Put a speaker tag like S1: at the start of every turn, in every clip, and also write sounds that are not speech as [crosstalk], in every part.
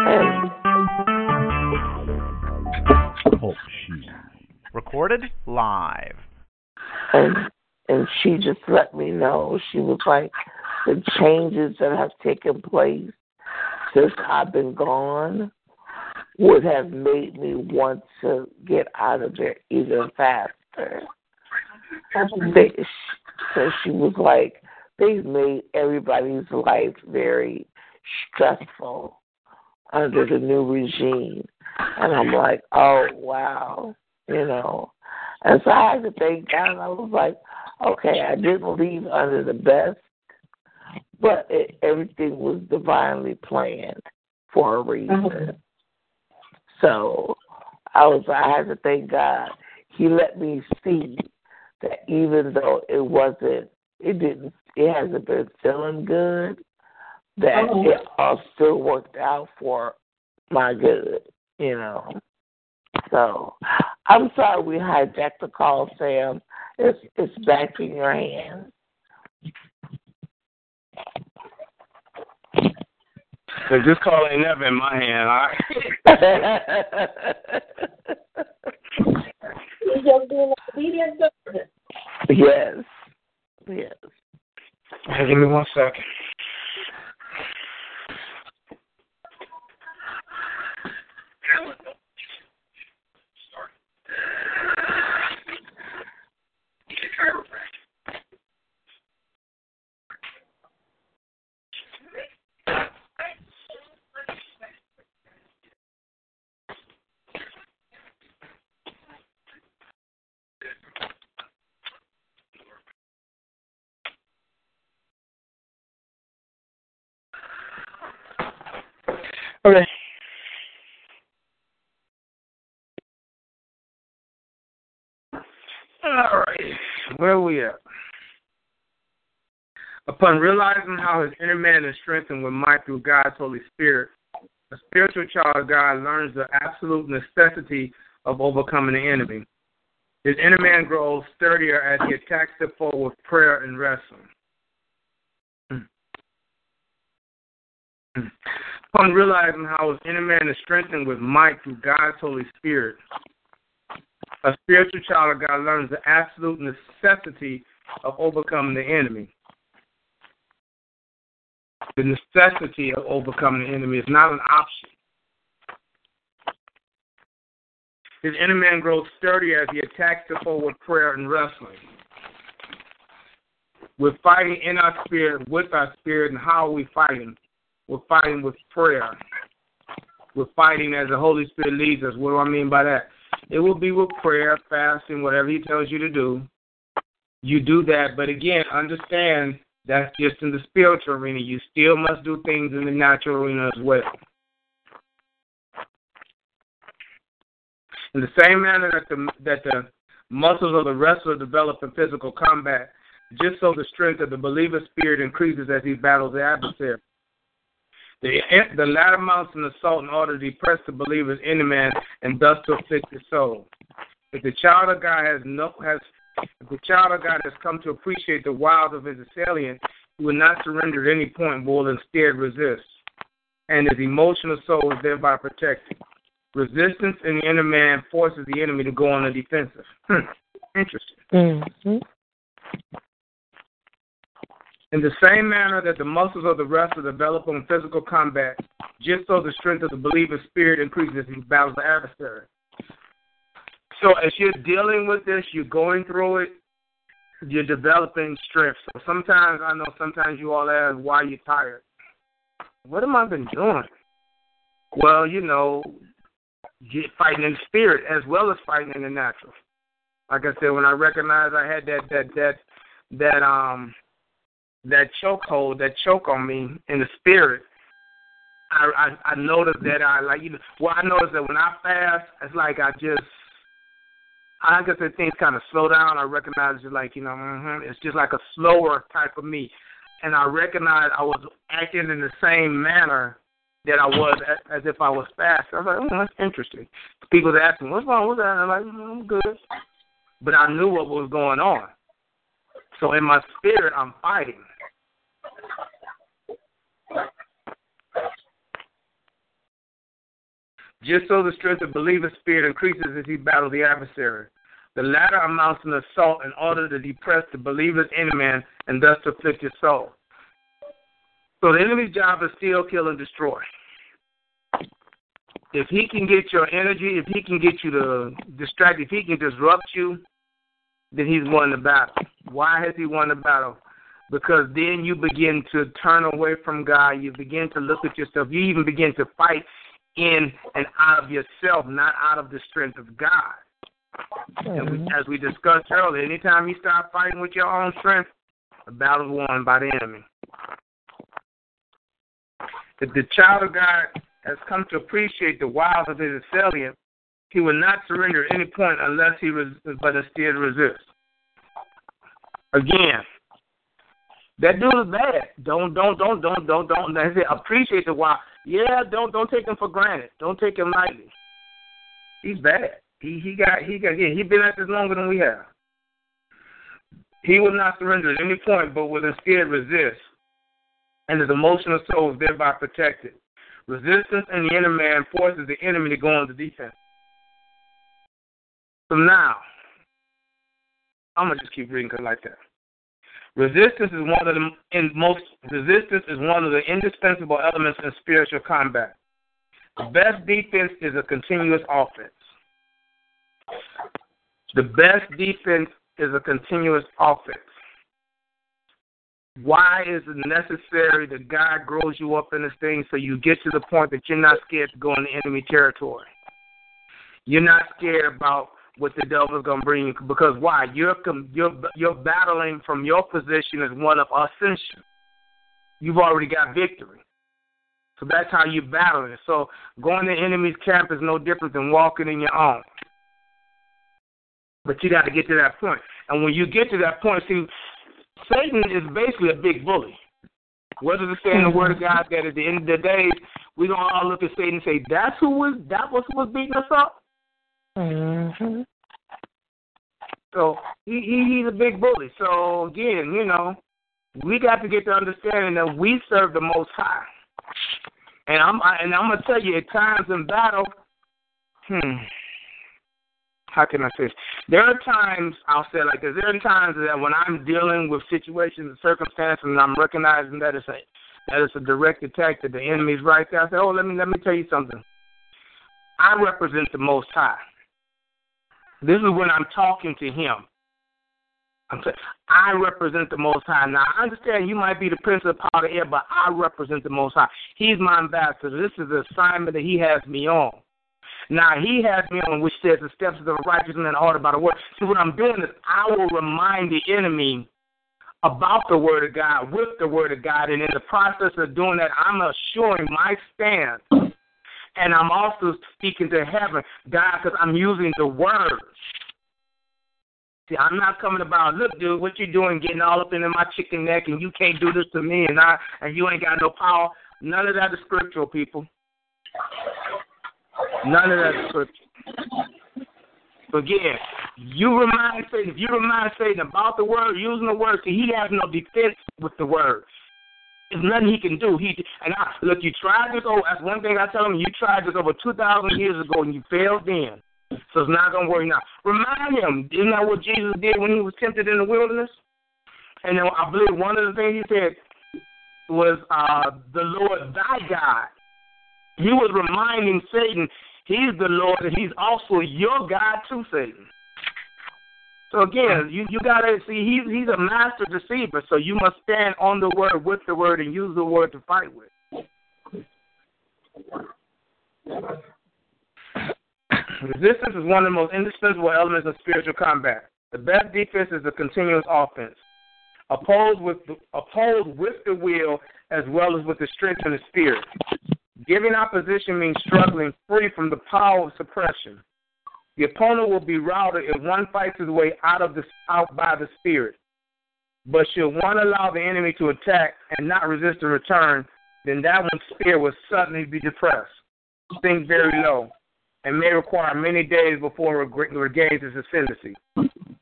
S1: Oh, Recorded live.
S2: And and she just let me know. She was like, the changes that have taken place since I've been gone would have made me want to get out of there even faster. They, so she was like, they've made everybody's life very stressful under the new regime. And I'm like, oh, wow, you know. And so I had to think down. I was like, okay, I didn't leave under the best, but it, everything was divinely planned for a reason. Mm-hmm. So I was I had to thank God. He let me see that even though it wasn't it didn't it hasn't been feeling good, that oh. it all still worked out for my good, you know. So I'm sorry we hijacked the call, Sam. It's it's back in your hands.
S3: So this call ain't never in my hand, all right? [laughs]
S2: yes. Yes.
S3: Hey, give me one second. Okay. All right. Where are we at? Upon realizing how his inner man is strengthened with might through God's Holy Spirit, a spiritual child of God learns the absolute necessity of overcoming the enemy. His inner man grows sturdier as he attacks the foe with prayer and wrestling. Hmm. Hmm. Upon realizing how his inner man is strengthened with might through God's Holy Spirit, a spiritual child of God learns the absolute necessity of overcoming the enemy. The necessity of overcoming the enemy is not an option. His inner man grows sturdy as he attacks the foe with prayer and wrestling. We're fighting in our spirit, with our spirit, and how are we fighting? We're fighting with prayer. We're fighting as the Holy Spirit leads us. What do I mean by that? It will be with prayer, fasting, whatever He tells you to do. You do that, but again, understand that's just in the spiritual arena. You still must do things in the natural arena as well. In the same manner that the that the muscles of the wrestler develop in physical combat, just so the strength of the believer's spirit increases as he battles the adversary. The, the latter mounts an assault in order to depress the believer's inner man and thus to afflict his soul. If the child of God has no has if the child of God has come to appreciate the wiles of his assailant, he will not surrender at any point, but will instead resist. And his emotional soul is thereby protected. Resistance in the inner man forces the enemy to go on the defensive. Hmm. Interesting. Mm-hmm. In the same manner that the muscles of the wrestler develop in physical combat, just so the strength of the believer's spirit increases as he battles the adversary. So as you're dealing with this, you're going through it, you're developing strength. So sometimes I know sometimes you all ask why you're tired. What am I been doing? Well, you know, fighting in spirit as well as fighting in the natural. Like I said, when I recognized I had that that that that um that chokehold, that choke on me in the spirit, I, I I noticed that I like you know well I noticed that when I fast it's like I just I guess that things kind of slow down. I recognize it like you know mm-hmm, it's just like a slower type of me, and I recognize I was acting in the same manner that I was as, if I was fast. I was like, oh, that's interesting. People were asking, what's wrong with that? And I'm like, mm, I'm good, but I knew what was going on. So in my spirit, I'm fighting. Just so the strength of believer's spirit increases as he battles the adversary. The latter amounts an assault in order to depress the believer's inner man and thus to afflict his soul. So the enemy's job is steal, kill, and destroy. If he can get your energy, if he can get you to distract, if he can disrupt you, then he's won the battle. Why has he won the battle? Because then you begin to turn away from God. You begin to look at yourself. You even begin to fight in and out of yourself, not out of the strength of God. And we, mm-hmm. as we discussed earlier, anytime you start fighting with your own strength, the battle is won by the enemy. If the child of God has come to appreciate the wiles of his assailant, he will not surrender at any point unless he res- but instead resist. Again, that dude is bad. Don't don't don't don't don't don't. don't appreciate the wild. Yeah, don't don't take him for granted. Don't take him lightly. He's bad. He he got he got yeah, he been at this longer than we have. He will not surrender at any point, but will instead resist, and his emotional soul is thereby protected. Resistance in the inner man forces the enemy to go into defense. So now, I'm gonna just keep reading cause I like that. Resistance is one of the in most resistance is one of the indispensable elements in spiritual combat. The best defense is a continuous offense. The best defense is a continuous offense. Why is it necessary that God grows you up in this thing so you get to the point that you're not scared to go into enemy territory? You're not scared about what the devil is going to bring you because why? You're you're you're battling from your position as one of ascension. You've already got victory. So that's how you're battling. So going to the enemy's camp is no different than walking in your own. But you got to get to that point. And when you get to that point, see, Satan is basically a big bully. What does it say in the Word of God that at the end of the day, we're going to all look at Satan and say, that's who was, that was who was beating us up? Mm-hmm. So he, he he's a big bully. So again, you know, we got to get the understanding that we serve the Most High. And I'm and I'm gonna tell you, at times in battle, hmm, how can I say this? There are times, I'll say like this, there are times that when I'm dealing with situations and circumstances and I'm recognizing that it's a that it's a direct attack that the enemy's right there, I say, Oh, let me let me tell you something. I represent the most high. This is when I'm talking to him. I'm saying, I represent the Most High. Now, I understand you might be the Prince of the Power of the Air, but I represent the Most High. He's my ambassador. This is the assignment that he has me on. Now he has me on which says the steps of the righteous and order by the word. So what I'm doing is I will remind the enemy about the word of God with the word of God, and in the process of doing that, I'm assuring my stance, and I'm also speaking to heaven, God, because I'm using the word. See, I'm not coming about, look, dude, what you doing, getting all up into my chicken neck, and you can't do this to me, and I, and you ain't got no power. None of that is scriptural, people. None of that scripture. So again, you remind Satan, if you remind Satan about the word, using the word, see, he has no defense with the word. There's nothing he can do. He and I look, you tried this over. That's one thing I tell him. You tried this over two thousand years ago, and you failed then. So it's not gonna work now. Remind him. Isn't that what Jesus did when he was tempted in the wilderness? And then I believe one of the things he said was, uh, "The Lord thy God." He was reminding Satan He's the Lord, and He's also your God too, Satan. So again, you you gotta see he's he's a master deceiver. So you must stand on the word with the word and use the word to fight with. Resistance is one of the most indispensable elements of spiritual combat. The best defense is a continuous offense, opposed with the, opposed with the will as well as with the strength and the spirit. Giving opposition means struggling free from the power of suppression. The opponent will be routed if one fights his way out of the out by the spirit. But should one allow the enemy to attack and not resist in return, then that one's spirit will suddenly be depressed, sink very low, and may require many days before it regains its ascendancy.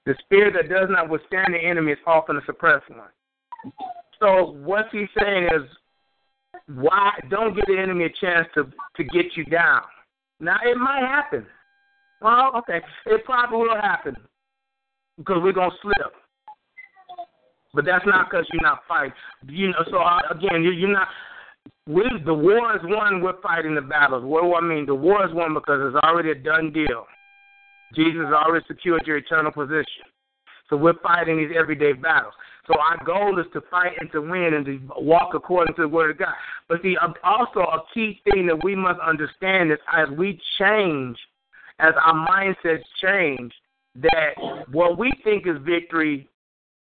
S3: The spirit that does not withstand the enemy is often a suppressed one. So what he's saying is, why don't give the enemy a chance to to get you down? Now it might happen. Well, okay, it probably will happen because we're gonna slip. But that's not because you're not fighting. You know, so uh, again, you, you're not. We the war is won. We're fighting the battles. What do I mean? The war is won because it's already a done deal. Jesus already secured your eternal position. So we're fighting these everyday battles. So our goal is to fight and to win and to walk according to the word of God. But see, also a key thing that we must understand is as we change, as our mindsets change, that what we think is victory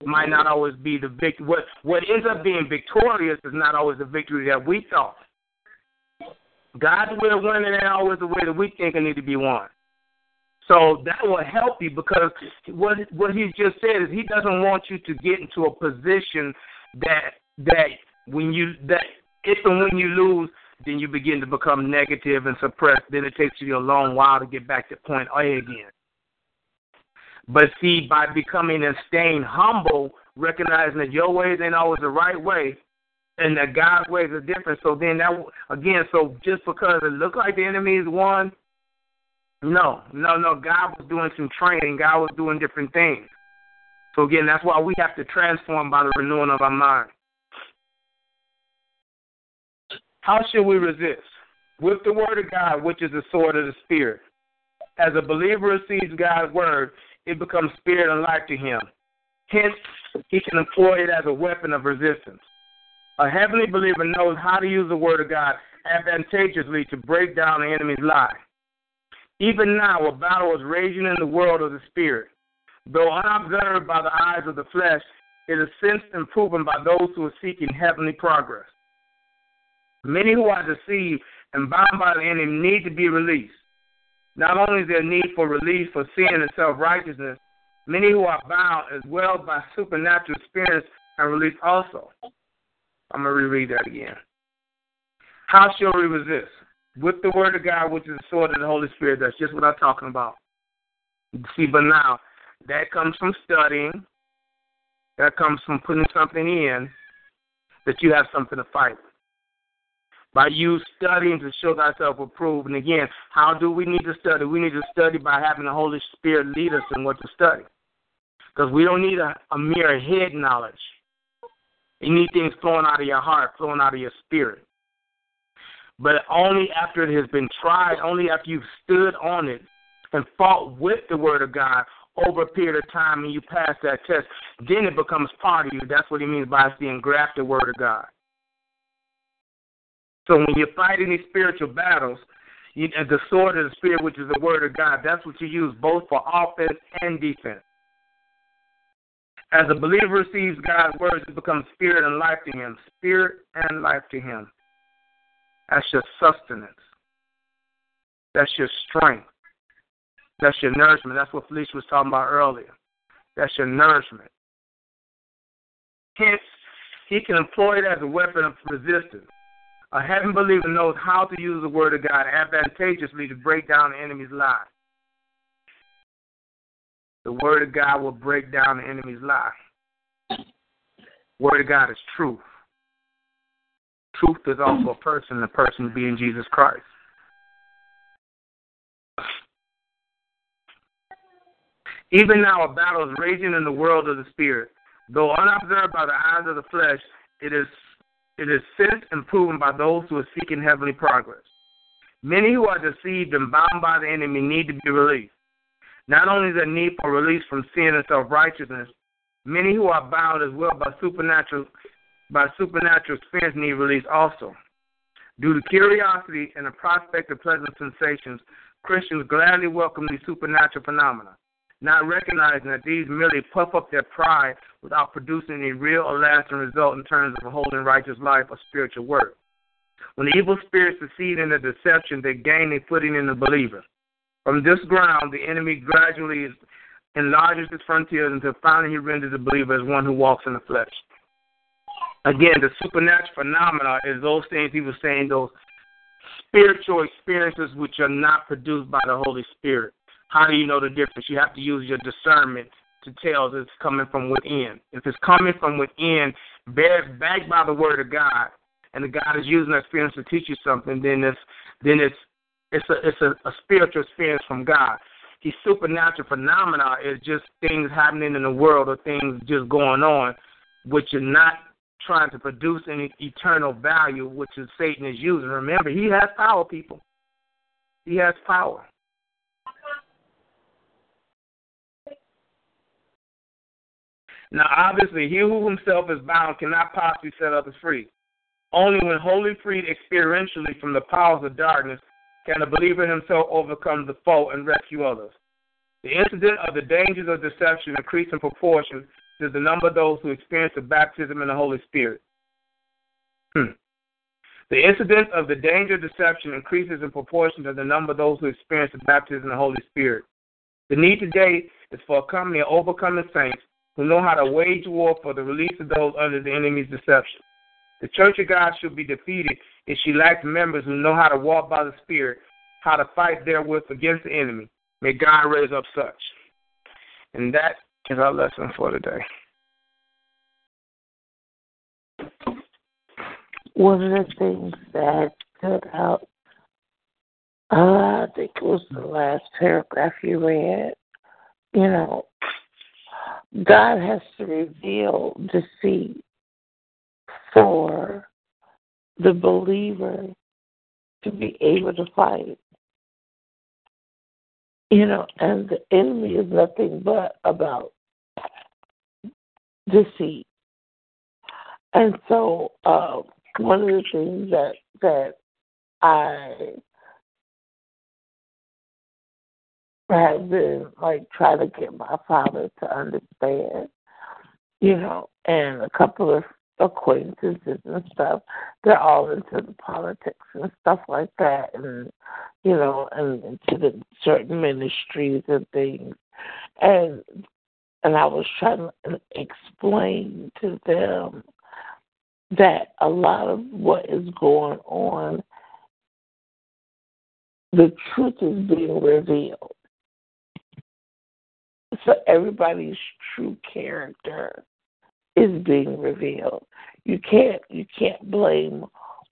S3: might not always be the victory. What what ends up being victorious is not always the victory that we thought. God's way of winning ain't always the way that we think it need to be won. So that will help you because what what he just said is he doesn't want you to get into a position that that when you that if and when you lose, then you begin to become negative and suppressed. Then it takes you a long while to get back to point A again. But see, by becoming and staying humble, recognizing that your ways ain't always the right way, and that God's ways are different. So then that again, so just because it looks like the enemy is won, no, no, no. God was doing some training. God was doing different things. So again, that's why we have to transform by the renewing of our mind. How should we resist? With the word of God, which is the sword of the Spirit. As a believer receives God's word, it becomes spirit and life to him. Hence, he can employ it as a weapon of resistance. A heavenly believer knows how to use the word of God advantageously to break down the enemy's lie. Even now, a battle is raging in the world of the spirit. Though unobserved by the eyes of the flesh, it is sensed and proven by those who are seeking heavenly progress. Many who are deceived and bound by the enemy need to be released. Not only is there a need for release for sin and self righteousness, many who are bound as well by supernatural spirits are released also. I'm going to reread that again. How shall we resist? with the word of God, which is the sword of the Holy Spirit. That's just what I'm talking about. See, but now that comes from studying. That comes from putting something in that you have something to fight. By you studying to show thyself approved. And again, how do we need to study? We need to study by having the Holy Spirit lead us in what to study. Because we don't need a, a mere head knowledge. You need things flowing out of your heart, flowing out of your spirit but only after it has been tried, only after you've stood on it and fought with the Word of God over a period of time and you pass that test, then it becomes part of you. That's what he means by the engrafted Word of God. So when you're fighting these spiritual battles, you, the sword of the Spirit, which is the Word of God, that's what you use both for offense and defense. As a believer receives God's words, it becomes spirit and life to him. Spirit and life to him. That's your sustenance. That's your strength. That's your nourishment. That's what Felicia was talking about earlier. That's your nourishment. Hence, he can employ it as a weapon of resistance. A heaven believer knows how to use the word of God advantageously to break down the enemy's lie. The word of God will break down the enemy's lie. Word of God is truth. Truth is also a person, the person being Jesus Christ. Even now, a battle is raging in the world of the spirit. Though unobserved by the eyes of the flesh, it is it is sensed and proven by those who are seeking heavenly progress. Many who are deceived and bound by the enemy need to be released. Not only is there need for release from sin and self righteousness, many who are bound as well by supernatural by supernatural experience need release also. Due to curiosity and the prospect of pleasant sensations, Christians gladly welcome these supernatural phenomena, not recognizing that these merely puff up their pride without producing any real or lasting result in terms of a holy and righteous life or spiritual work. When evil spirits succeed in the deception, they gain a footing in the believer. From this ground, the enemy gradually enlarges his frontiers until finally he renders the believer as one who walks in the flesh. Again, the supernatural phenomena is those things he was saying, those spiritual experiences which are not produced by the Holy Spirit. How do you know the difference? You have to use your discernment to tell if it's coming from within. If it's coming from within, backed by the word of God, and the God is using that experience to teach you something, then it's then it's it's a it's a, a spiritual experience from God. These supernatural phenomena is just things happening in the world or things just going on, which are not trying to produce any eternal value, which is Satan is using. Remember, he has power, people. He has power. Now, obviously, he who himself is bound cannot possibly set others free. Only when wholly freed experientially from the powers of darkness can the believer himself overcome the foe and rescue others. The incident of the dangers of deception increase in proportion to the number of those who experience the baptism in the Holy Spirit. Hmm. The incident of the danger of deception increases in proportion to the number of those who experience the baptism in the Holy Spirit. The need today is for a company of overcoming saints who know how to wage war for the release of those under the enemy's deception. The Church of God should be defeated if she lacks members who know how to walk by the Spirit, how to fight therewith against the enemy. May God raise up such. And that is our lesson for today.
S2: One of the things that stood out, uh, I think it was the last paragraph you read. You know, God has to reveal deceit for the believer to be able to fight. You know, and the enemy is nothing but about deceit. And so, uh, one of the things that that I have been like trying to get my father to understand, you know, and a couple of acquaintances and stuff. They're all into the politics and stuff like that, and you know, and into the certain ministries and things. And and I was trying to explain to them that a lot of what is going on, the truth is being revealed. So everybody's true character is being revealed. You can't you can't blame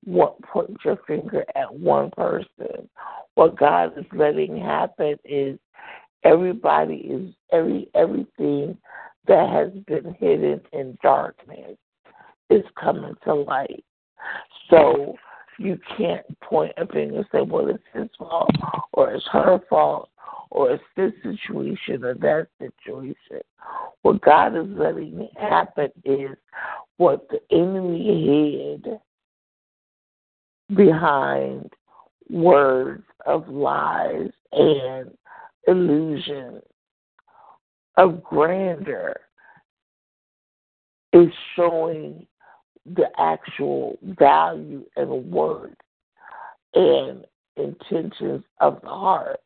S2: what point your finger at one person. What God is letting happen is everybody is every everything that has been hidden in darkness is coming to light. So you can't point a finger and say, Well it's his fault or it's her fault or it's this situation or that situation. What God is letting happen is what the enemy hid behind words of lies and illusion of grandeur is showing the actual value and worth and intentions of the heart.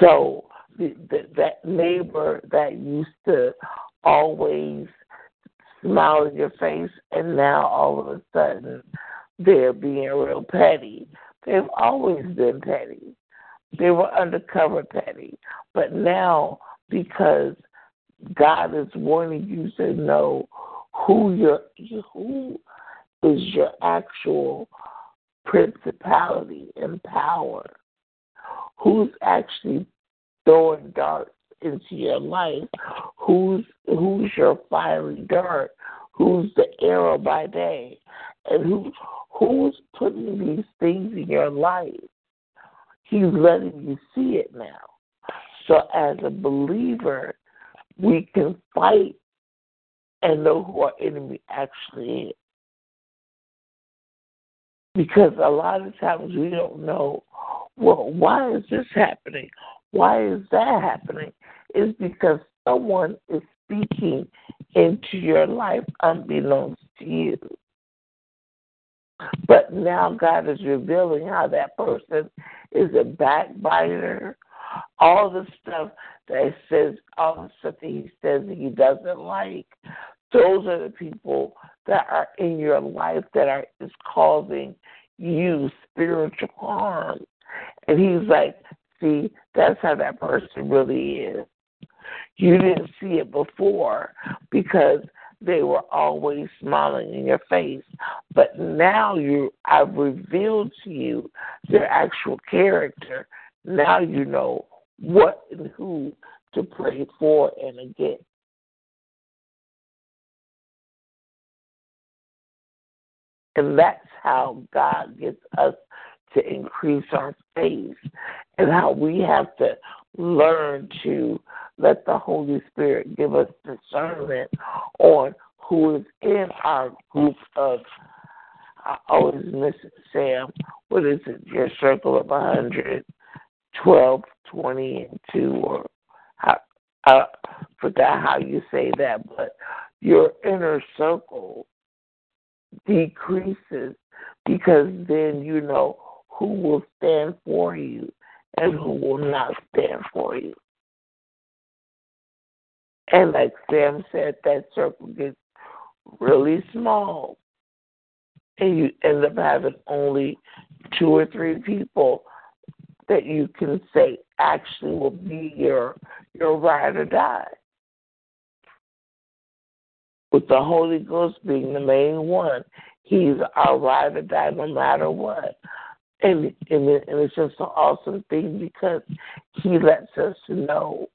S2: So the, the, that neighbor that used to always smile in your face, and now all of a sudden they're being real petty. They've always been petty. They were undercover petty. But now, because God is wanting you to know who your who is your actual principality and power, who's actually throwing darts into your life, who's who's your fiery dart, who's the arrow by day, and who who's putting these things in your life. He's letting you see it now. So as a believer, we can fight and know who our enemy actually is. Because a lot of times we don't know, well, why is this happening? Why is that happening? It's because someone is speaking into your life unbeknownst to you. But now God is revealing how that person is a backbiter. All the stuff that says, all the stuff that he says that he doesn't like, those are the people that are in your life that are is causing you spiritual harm. And he's like, see, that's how that person really is. You didn't see it before because they were always smiling in your face. But now you I've revealed to you their actual character. Now you know what and who to pray for and against. And that's how God gets us to increase our faith and how we have to learn to let the Holy Spirit give us discernment on who is in our group of I always miss it, Sam. What is it? Your circle of a hundred, twelve, twenty, and two, or how, I forgot how you say that, but your inner circle decreases because then you know who will stand for you and who will not stand for you. And like Sam said, that circle gets really small. And you end up having only two or three people that you can say actually will be your your ride or die with the Holy Ghost being the main one. He's our ride or die no matter what. And, and, and it's just an awesome thing because he lets us know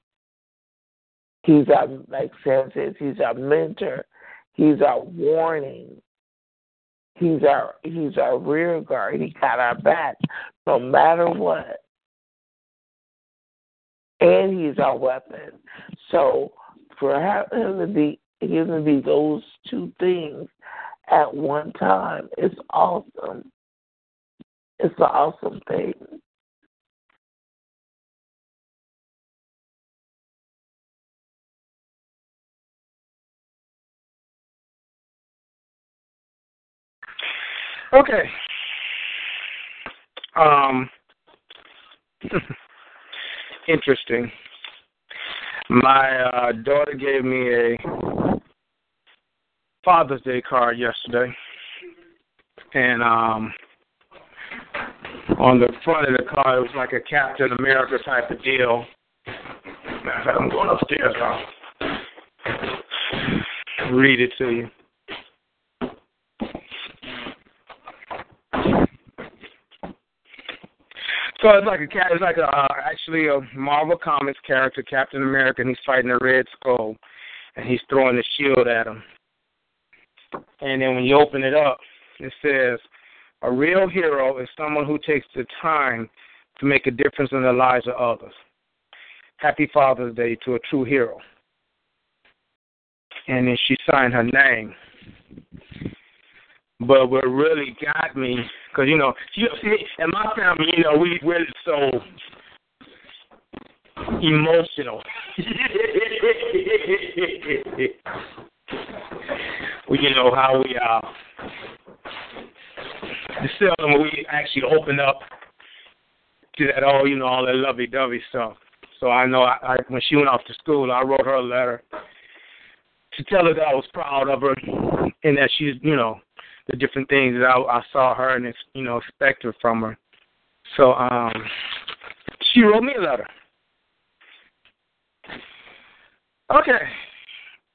S2: he's our, like Sam says, he's our mentor, he's our warning, he's our he's our rear guard. He got our back no matter what, and he's our weapon. So for him to be given me those two things at one time. It's awesome. It's an awesome thing.
S3: Okay. Um [laughs] interesting. My uh, daughter gave me a Father's Day card yesterday, and um, on the front of the card it was like a Captain America type of deal. I'm going upstairs. I'll read it to you. So it's like a cat. It's like a uh, actually a Marvel Comics character, Captain America, and he's fighting a Red Skull, and he's throwing the shield at him. And then when you open it up, it says, "A real hero is someone who takes the time to make a difference in the lives of others." Happy Father's Day to a true hero. And then she signed her name. But what really got me, because you know, you see, in my family, you know, we we're so emotional. [laughs] we, you know, how we uh, the seldom we actually open up to that all, you know, all that lovey-dovey stuff. So I know I, I when she went off to school, I wrote her a letter to tell her that I was proud of her and that she's, you know, the different things that I, I saw her and you know expected from her. So um, she wrote me a letter. Okay,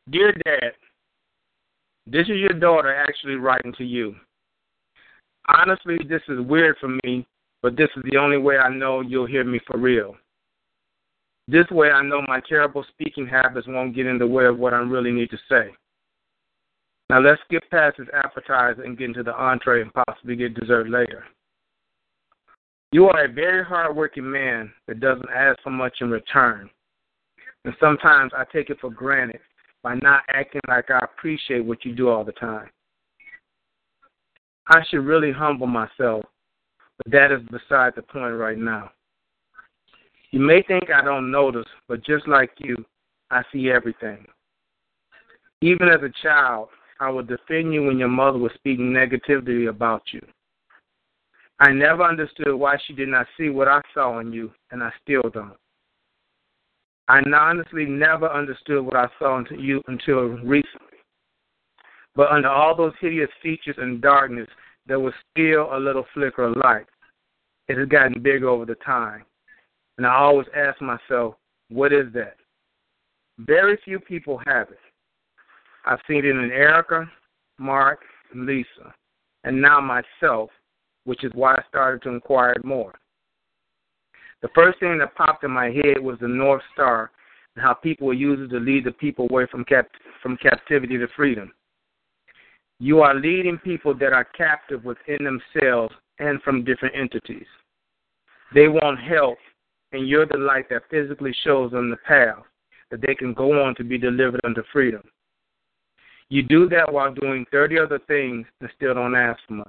S3: dear Dad, this is your daughter actually writing to you. Honestly, this is weird for me, but this is the only way I know you'll hear me for real. This way, I know my terrible speaking habits won't get in the way of what I really need to say. Now let's skip past this appetizer and get into the entree and possibly get dessert later. You are a very hardworking man that doesn't ask for much in return. And sometimes I take it for granted by not acting like I appreciate what you do all the time. I should really humble myself, but that is beside the point right now. You may think I don't notice, but just like you, I see everything. Even as a child, I would defend you when your mother was speaking negatively about you. I never understood why she did not see what I saw in you, and I still don't. I honestly never understood what I saw in you until recently. But under all those hideous features and darkness, there was still a little flicker of light. It has gotten bigger over the time. And I always ask myself, what is that? Very few people have it. I've seen it in Erica, Mark, Lisa, and now myself, which is why I started to inquire more. The first thing that popped in my head was the North Star and how people will use it to lead the people away from cap- from captivity to freedom. You are leading people that are captive within themselves and from different entities. They want help, and you're the light that physically shows them the path that they can go on to be delivered unto freedom. You do that while doing 30 other things and still don't ask much.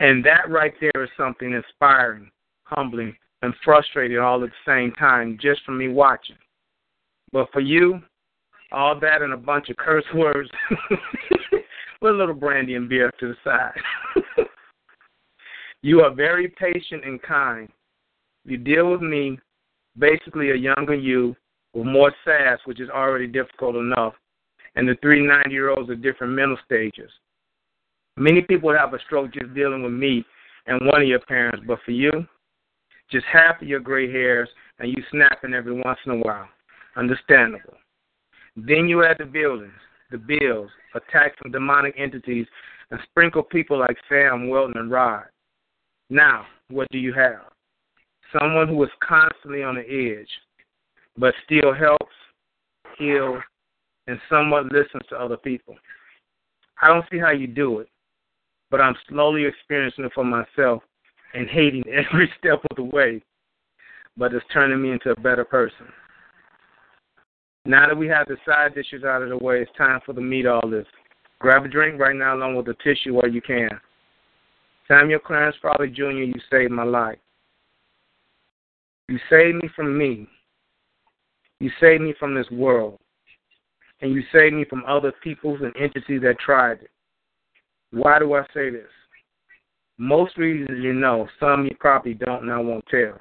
S3: And that right there is something inspiring, humbling, and frustrating all at the same time just from me watching. But for you, all that and a bunch of curse [laughs] words [laughs] with a little brandy and beer to the side. [laughs] you are very patient and kind. You deal with me, basically a younger you, with more sass, which is already difficult enough, and the three 90 year olds at different mental stages. Many people have a stroke just dealing with me and one of your parents, but for you, just half of your gray hairs and you snapping every once in a while. Understandable. Then you add the buildings, the bills, attacks from demonic entities, and sprinkle people like Sam, Welton, and Rod. Now, what do you have? Someone who is constantly on the edge, but still helps, heals, and somewhat listens to other people. I don't see how you do it, but I'm slowly experiencing it for myself and hating [laughs] every step of the way, but it's turning me into a better person. Now that we have the side dishes out of the way, it's time for the meat all this. Grab a drink right now along with a tissue while you can. Samuel Clarence Farley Jr., you saved my life. You saved me from me. You saved me from this world. And you saved me from other peoples and entities that tried it. Why do I say this? Most reasons you know, some you probably don't and I won't tell.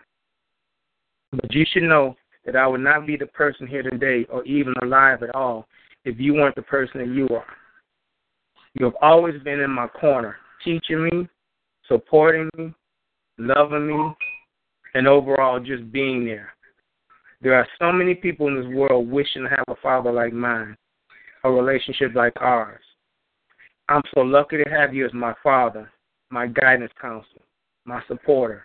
S3: But you should know that I would not be the person here today or even alive at all if you weren't the person that you are. You have always been in my corner, teaching me, supporting me, loving me, and overall just being there. There are so many people in this world wishing to have a father like mine, a relationship like ours. I'm so lucky to have you as my father, my guidance counselor, my supporter.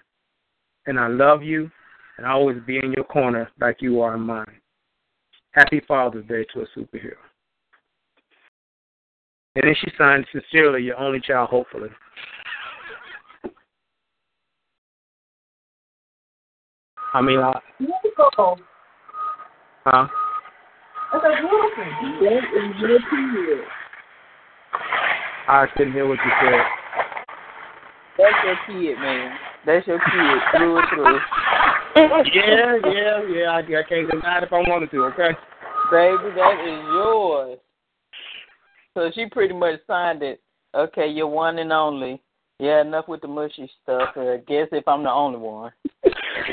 S3: And I love you and I'll always be in your corner like you are in mine. Happy Father's Day to a superhero. And then she signed, sincerely, your only child, hopefully. I mean, I.
S4: Beautiful.
S3: Huh?
S4: That's a beautiful. That is your period.
S3: I couldn't hear what you said.
S4: That's your kid, man. That's your kid through and through.
S3: yeah, yeah, yeah. I, I can't deny it if I wanted to. Okay.
S4: Baby, that is yours. So she pretty much signed it. Okay, you're one and only. Yeah, enough with the mushy stuff. Uh, I guess if I'm the only one.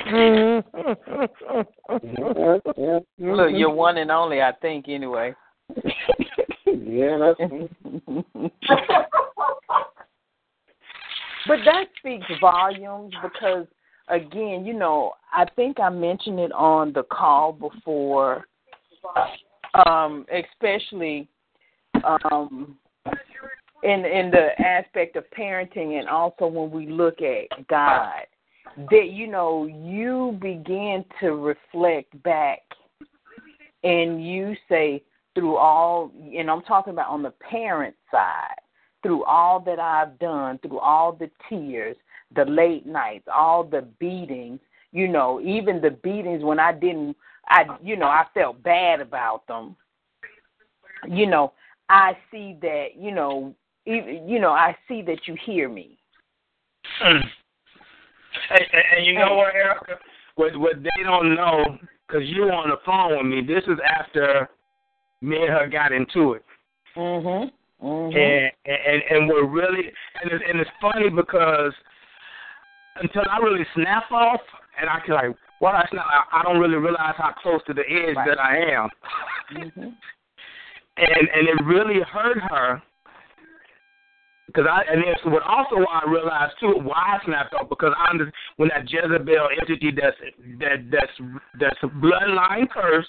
S4: Mm-hmm. Look, you're one and only, I think, anyway. [laughs]
S3: yeah, that's. [laughs] [laughs]
S4: but that speaks volumes because, again, you know, I think I mentioned it on the call before, um, especially um, in in the aspect of parenting, and also when we look at God, that you know you begin to reflect back, and you say through all, and I'm talking about on the parent side, through all that I've done, through all the tears, the late nights, all the beatings, you know, even the beatings when I didn't, I, you know, I felt bad about them. You know, I see that, you know, even, you know, I see that you hear me.
S3: Mm. And, and, and you know what, Erica? What what they don't know, because you on the phone with me. This is after me and her got into it.
S4: Mhm. Mm-hmm.
S3: And, and and we're really and it's, and it's funny because until I really snap off and I can like well I snap I, I don't really realize how close to the edge
S4: Right.
S3: that I am.
S4: Mm-hmm. [laughs]
S3: and and it really hurt her because I and then what also I realized too why I snapped off because I under, when that Jezebel entity that's that that's that's a bloodline curse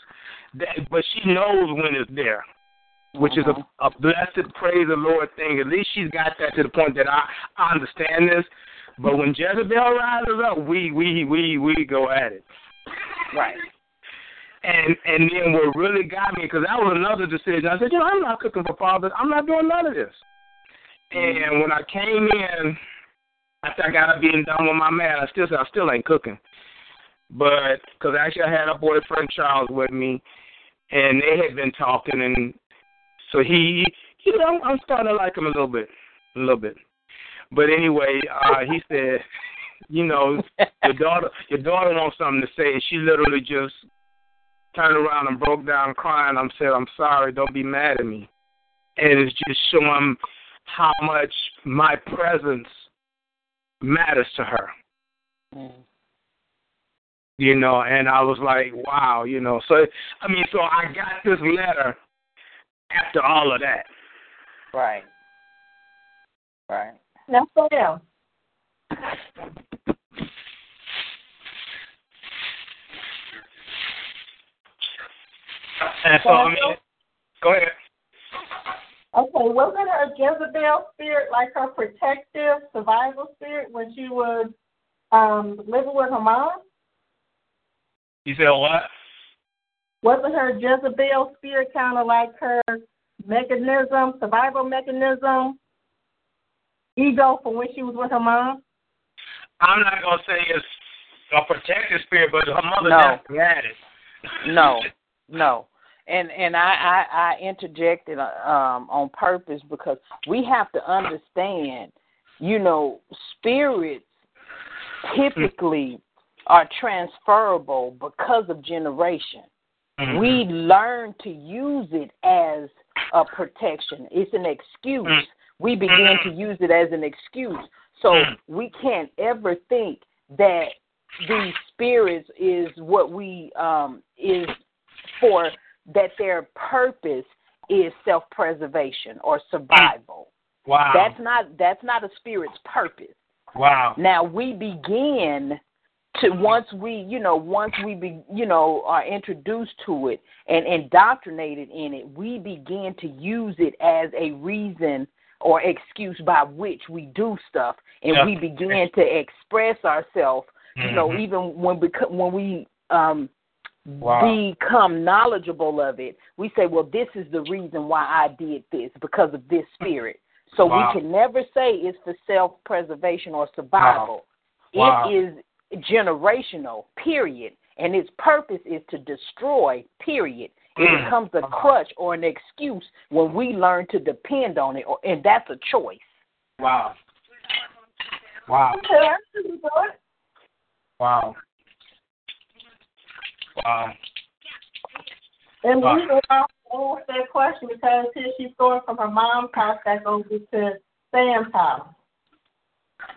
S3: that but she knows when it's there. Which is a, uh-huh. a blessed praise the Lord thing. At least she's got that to the point that I, I understand this. But when Jezebel rises up, we we we we go at it.
S4: Right.
S3: And and then what really got me because that was another decision. I said, you know, I'm not cooking for fathers. I'm not doing none of this. Mm-hmm. And when I came in, after I got up being done with my man, I still said I still ain't cooking. But because actually I had a boyfriend Charles with me, and they had been talking, and so he, you know, I'm, I'm starting to like him a little bit, a little bit. But anyway, uh, he said, [laughs] you know, your daughter, your daughter wants something to say, and she literally just turned around and broke down crying. I'm said, I'm sorry, don't be mad at me. And it's just showing how much my presence matters to her.
S4: Mm.
S3: You know, and I was like, wow, you know. So I mean, so I got this letter after all of that.
S4: Right. Right.
S5: Now, Sam,
S3: And so I mean, go ahead.
S5: okay, wasn't her Jezebel spirit like her protective survival spirit when she was um, living with her mom?
S3: You said what?
S5: Wasn't her Jezebel spirit kind of like her mechanism, survival mechanism, ego from when she was with her mom?
S3: I'm not gonna say it's a protective spirit, but her mother
S4: No.
S3: definitely had it. [laughs]
S4: No, no. And and I, I, I interjected uh, um, on purpose because we have to understand, you know, spirits typically are transferable because of generation.
S3: Mm-hmm.
S4: We learn to use it as a protection. It's an excuse. We begin to use it as an excuse. So we can't ever think that these spirits is what we um is for that their purpose is self preservation or survival.
S3: Wow.
S4: That's not that's not a spirit's purpose.
S3: wow.
S4: Now we begin to once we you know once we be you know are introduced to it and indoctrinated in it, we begin to use it as a reason or excuse by which we do stuff, and
S3: Yeah.
S4: we begin to express ourselves. You know,
S3: Mhm.
S4: even when we when we um
S3: Wow.
S4: become knowledgeable of it, we say, well, this is the reason why I did this because of this spirit. So
S3: Wow.
S4: we can never say it's for self preservation or survival.
S3: Wow.
S4: It is generational, period. And its purpose is to destroy, period. It
S3: Mm.
S4: becomes a crutch or an excuse when we learn to depend on it, or, and that's a choice.
S3: Wow. Wow.
S5: Okay, I see you, boy.
S3: Wow. Wow.
S5: And
S3: Wow.
S5: we will also ask that question because here she's going from her mom's house back over to Sam's house.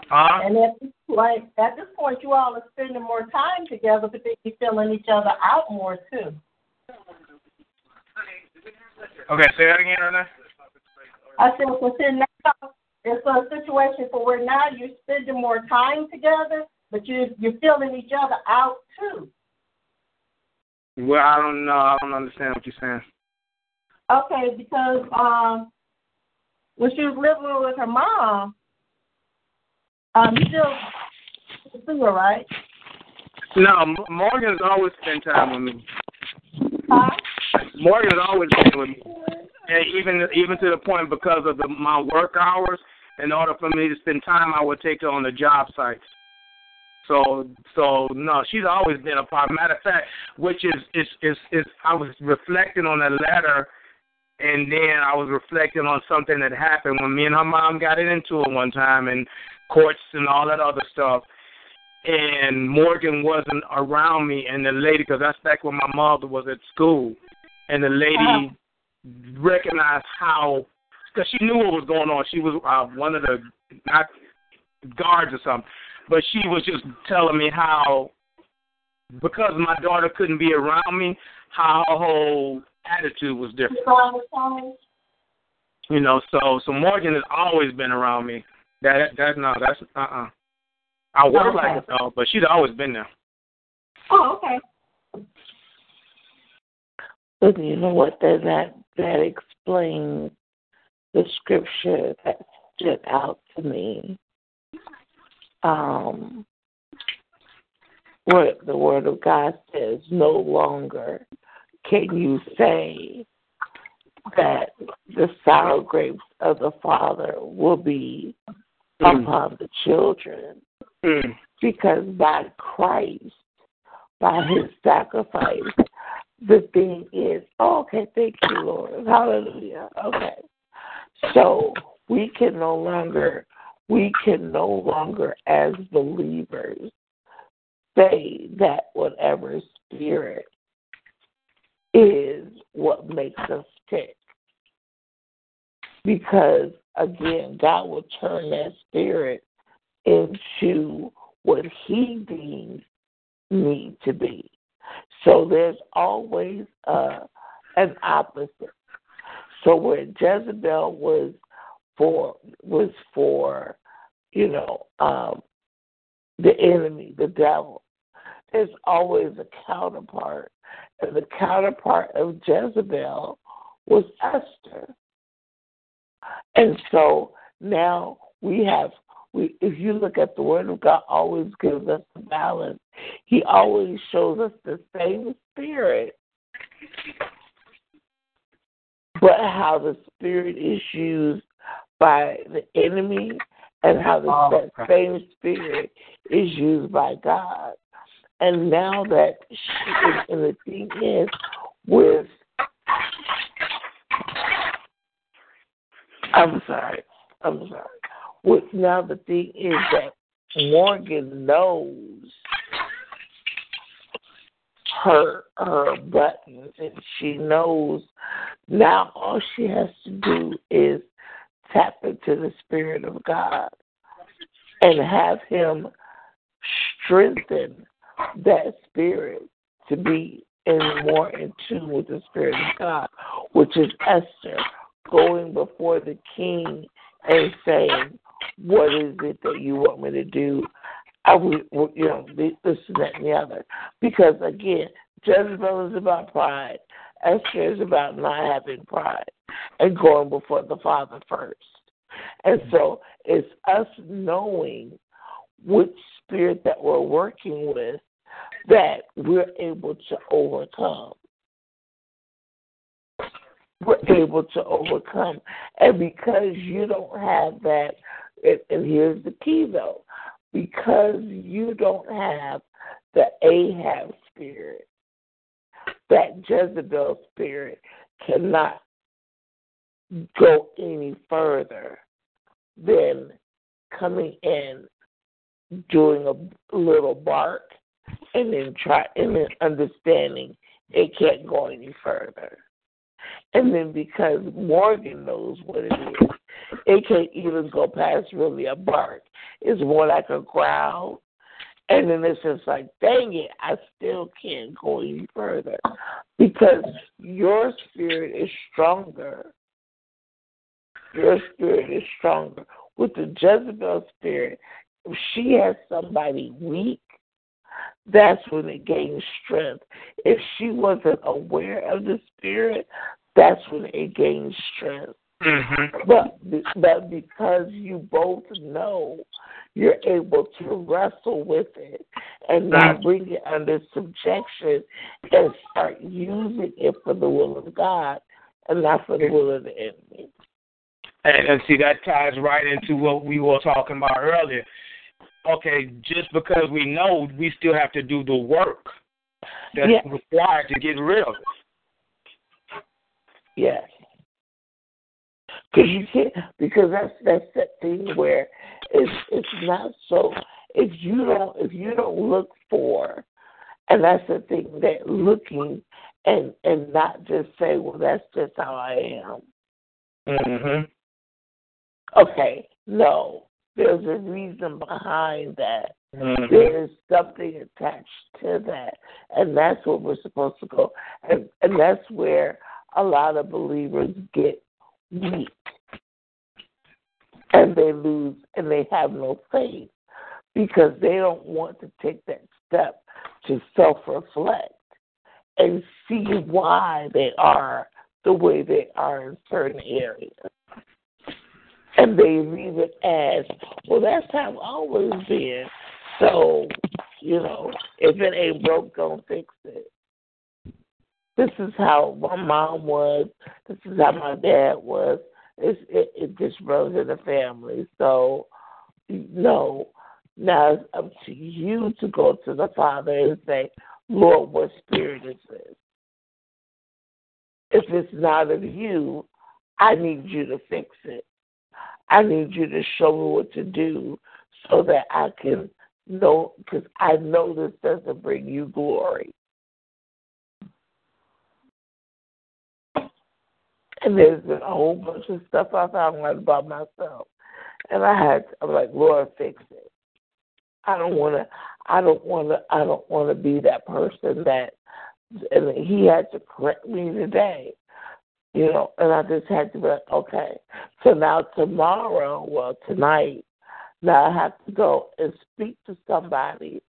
S3: Huh?
S5: And at this point, at this point, you all are spending more time together, but then you're filling each other out more too.
S3: Okay, say that again, Renee.
S5: I said, well, see, now it's a situation for where now you're spending more time together, but you you're filling each other out too.
S3: Well, I don't know. I don't understand what you're saying.
S5: Okay, because um, when she was living with her mom, um, you still her, right?
S3: No, M- Morgan's always spent time with me.
S5: Huh?
S3: Morgan's always been with me, and even even to the point because of the, my work hours. In order for me to spend time, I would take her on the job sites. So so no, she's always been a part. Matter of fact, which is is is, is I was reflecting on a letter, and then I was reflecting on something that happened when me and her mom got it into it one time, and courts and all that other stuff. And Morgan wasn't around me, and the lady, because that's back when my mother was at school, and the lady
S5: Uh-huh.
S3: recognize how, because she knew what was going on. She was uh, one of the not guards or something, but she was just telling me how, because my daughter couldn't be around me, how her whole attitude was different. You know, so so Morgan has always been around me. That that no, that's uh uh I work
S5: Okay.
S3: like it though, but she's always been there.
S5: Oh, okay.
S2: But you know what? That that that explains the scripture that stood out to me. Um, what the word of God says, "No longer can you say that the sour grapes of the Father will be. Upon the children,
S3: Mm.
S2: because by Christ, by His sacrifice, the thing is, oh, okay, thank you, Lord. Hallelujah. Okay. So we can no longer, we can no longer, as believers, say that whatever spirit is what makes us tick. Because, again, God will turn that spirit into what He deems need to be. So there's always uh, an opposite. So where Jezebel was for was for, you know, um, the enemy, the devil. There's always a counterpart, and the counterpart of Jezebel was Esther. And so now we have we if you look at the word of God always gives us the balance. He always shows us the same spirit. But how the spirit is used by the enemy and how the
S3: Oh,
S2: that same spirit is used by God. And now that she, is, and the thing is with I'm sorry. I'm sorry. With now the thing is that Morgan knows her her buttons and she knows now all she has to do is tap into the spirit of God and have him strengthen that spirit to be in more in tune with the spirit of God, which is Esther going before the king and saying, "What is it that you want me to do?" I would, you know, this, this, that, and the other. Because again, Jezebel is about pride. Esther is about not having pride and going before the Father first. And so it's us knowing which spirit that we're working with that we're able to overcome. We're able to overcome. And because you don't have that, and, and here's the key though, because you don't have the Ahab spirit, that Jezebel spirit cannot go any further than coming in, doing a little bark, and then try and then understanding it can't go any further. And then because Morgan knows what it is, it can't even go past really a bark. It's more like a growl. And then it's just like, dang it, I still can't go any further. Because your spirit is stronger. Your spirit is stronger. With the Jezebel spirit, if she has somebody weak, that's when it gains strength. If she wasn't aware of the spirit, that's when it gains strength.
S3: Mm-hmm.
S2: But but because you both know, you're able to wrestle with it and not bring it under subjection and start using it for the will of God and not for the will of the enemy.
S3: And, and see, that ties right into what we were talking about earlier. Okay, just because we know, we still have to do the work that's
S2: Yeah.
S3: required to get rid of it.
S2: Yes. Because you can't, because that's that's that thing where it's it's not so. If you don't if you don't look for, and that's the thing that looking and and not just say, well, that's just how I am.
S3: Mhm.
S2: Okay, no, there's a reason behind that.
S3: Mhm.
S2: There is something attached to that, and that's what we're supposed to go. And and that's where a lot of believers get weak, and they lose, and they have no faith because they don't want to take that step to self-reflect and see why they are the way they are in certain areas. And they leave it as, well, that's how I've always been. So, you know, if it ain't broke, don't fix. This is how my mom was. This is how my dad was. It's, it, it just runs in the family. So, no. Now it's up to you to go to the Father and say, Lord, what spirit is this? If it's not of you, I need you to fix it. I need you to show me what to do so that I can know, because I know this doesn't bring you glory. And there's been a whole bunch of stuff I found out about myself. And I had, I'm like, Lord, fix it. I don't want to. I don't want to. I don't want to be that person that. And he had to correct me today, you know. And I just had to be like, okay. So now tomorrow, well tonight, now I have to go and speak to somebody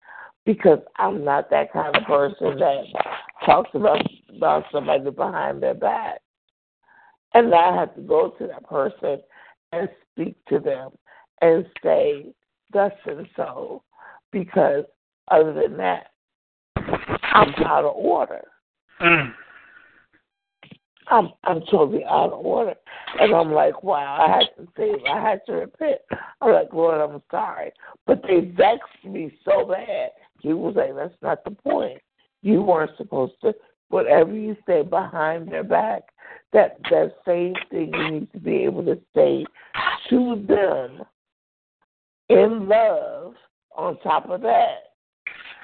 S2: because I'm not that kind of person that talks about about somebody behind their back. And I have to go to that person and speak to them and say, thus and so, because other than that, I'm out of order.
S3: Mm.
S2: I'm I'm totally out of order, and I'm like, wow, I had to say, I had to repent. I'm like, Lord, I'm sorry, but they vexed me so bad. He was like, that's not the point. You weren't supposed to. Whatever you say behind their back, that that same thing you need to be able to say to them in love on top of that.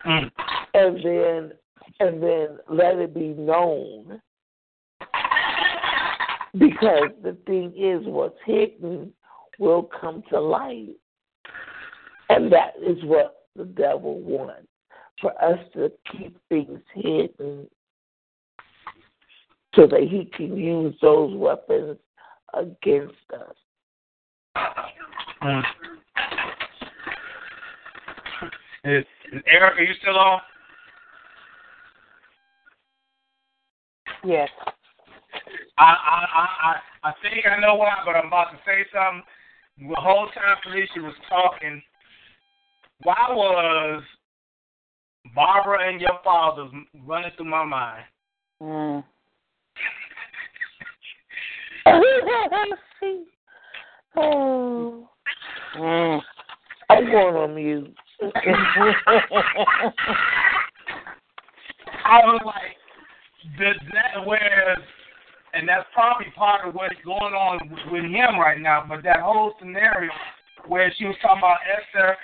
S3: Mm.
S2: And then and then let it be known. Because the thing is what's hidden will come to light. And that is what the devil wants. For us to keep things hidden so that he can use those weapons against us.
S3: Mm. Is, is Eric, are you still on?
S4: Yes.
S3: I, I I I think I know why, but I'm about to say something. The whole time Felicia was talking, why was Barbara and your father's running through my mind?
S4: Mm.
S2: Oh.
S4: Mm.
S2: I'm going on mute.
S3: I was like, the, that whereas, and that's probably part of what's going on with him right now. But that whole scenario where she was talking about Esther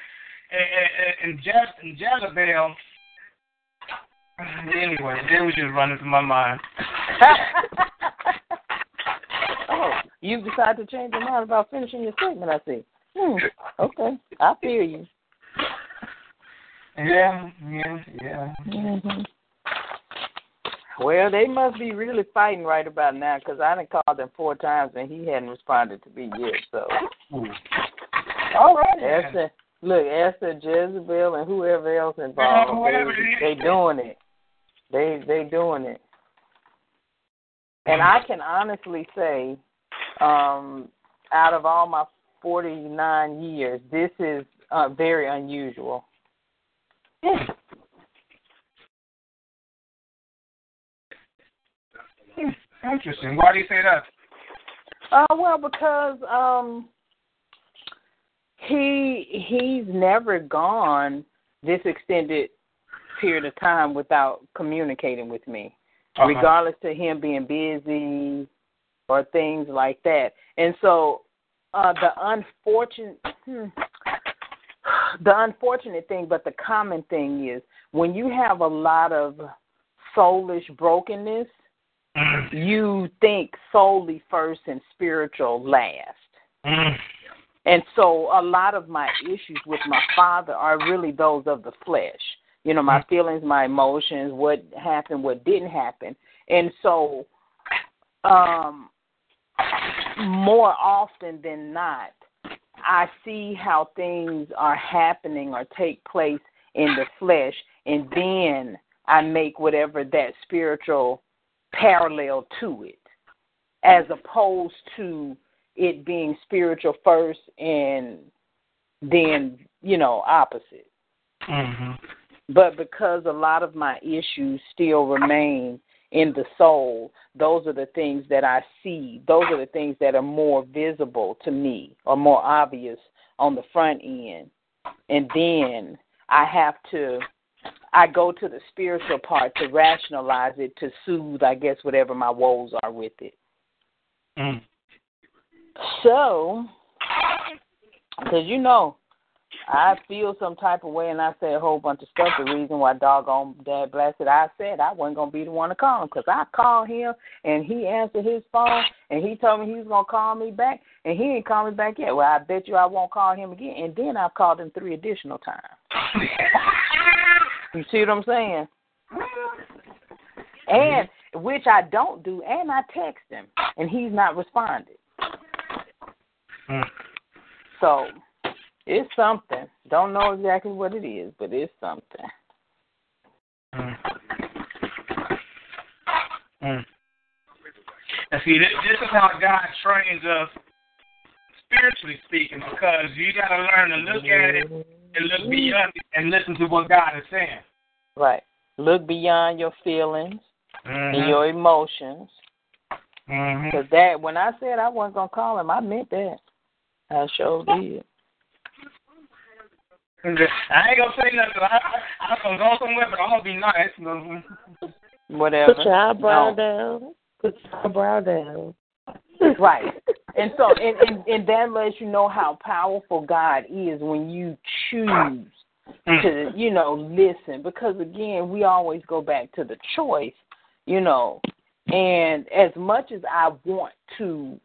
S3: and, and, and, Je- and Jezebel. Anyway, it was just running through my mind. [laughs]
S4: oh, you decided to change your mind about finishing your statement, I see. Hmm. Okay. I feel you.
S3: Yeah, yeah, yeah.
S4: Mm-hmm. Well, they must be really fighting right about now because I done called him four times and he hadn't responded to me yet. So,
S3: all right.
S4: Esther, look, Esther, Jezebel, and whoever else involved, they, they doing it. They they doing it. And I can honestly say, um, out of all my 49 years, this is uh, very unusual.
S3: Interesting. Why do you say that?
S4: Uh, well, because um, he he's never gone this extended period of time without communicating with me,
S3: uh-huh.
S4: regardless to him being busy or things like that. And so, uh, the unfortunate. Hmm, the unfortunate thing, but the common thing is when you have a lot of soulish brokenness, you think solely first and spiritual last. And so a lot of my issues with my father are really those of the flesh. You know, my feelings, my emotions, what happened, what didn't happen. And so um more often than not, I see how things are happening or take place in the flesh, and then I make whatever that spiritual parallel to it, as opposed to it being spiritual first and then, you know, opposite.
S3: Mm-hmm.
S4: But because a lot of my issues still remain in the soul, those are the things that I see. Those are the things that are more visible to me or more obvious on the front end. And then I have to I go to the spiritual part to rationalize it to soothe, I guess, whatever my woes are with it.
S3: Mm.
S4: So, because you know, I feel some type of way, and I say a whole bunch of stuff. The reason why doggone dad blasted, I said I wasn't gonna be the one to call him because I called him and he answered his phone and he told me he was gonna call me back and he ain't called me back yet. Well, I bet you I won't call him again. And then I've called him three additional times. you see what I'm saying? And which I don't do, and I text him and he's not responded.
S3: Mm.
S4: So it's something. Don't know exactly what it is, but it's something.
S3: Mm. Mm. And see, this, this is how God trains us, spiritually speaking, because you got to learn to look at it and look beyond it and listen to what God is saying.
S4: Right. Look beyond your feelings
S3: Mm-hmm.
S4: and your emotions. Because that, when I said I wasn't gonna call him, I meant that. I sure did.
S3: I ain't gonna say nothing. I, I, I'm gonna go somewhere, but I'm gonna be nice.
S4: Whatever.
S2: Put your eyebrow
S4: No.
S2: down. Put your eyebrow down.
S4: Right. And so [laughs] and, and and that lets you know how powerful God is when you choose to, you know, listen. Because again, we always go back to the choice, you know. And as much as I want to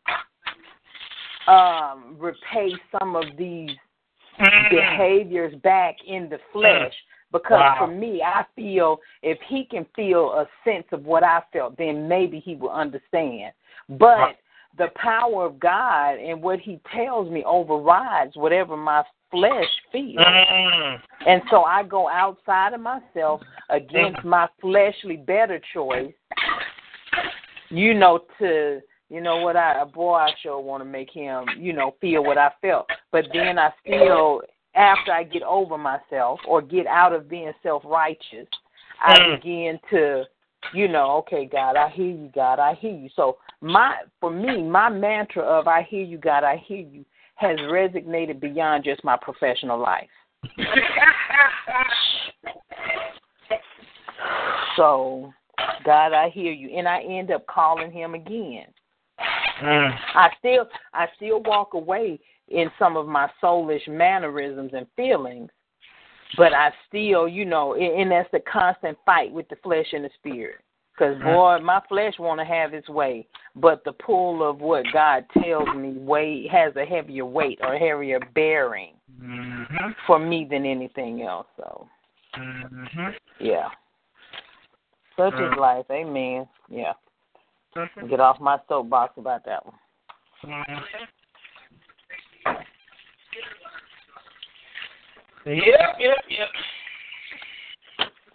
S4: um repay some of these Mm. behaviors back in the mm. flesh because
S3: Wow.
S4: for me I feel if he can feel a sense of what I felt then maybe he will understand. But
S3: Right.
S4: the power of God and what he tells me overrides whatever my flesh feels.
S3: Mm.
S4: And so I go outside of myself against mm. my fleshly better choice, you know, to you know what I boy I sure want to make him, you know, feel what I felt. But then I still after I get over myself or get out of being self righteous, I
S3: Mm.
S4: begin to you know, okay, God, I hear you, God, I hear you. So my for me, my mantra of I hear you, God, I hear you has resonated beyond just my professional life. [laughs] So, God, I hear you, and I end up calling him again.
S3: Mm.
S4: I still, I still walk away in some of my soulish mannerisms and feelings, but I still, you know, and, and that's the constant fight with the flesh and the spirit. Because boy, my flesh want to have its way, but the pull of what God tells me weight has a heavier weight or heavier bearing
S3: Mhm.
S4: for me than anything else. So,
S3: Mhm.
S4: yeah. Such is
S3: Mm.
S4: life. Amen. Yeah.
S3: Mhm.
S4: Get off my soapbox about that one.
S3: Mhm. Yep, yep, yep.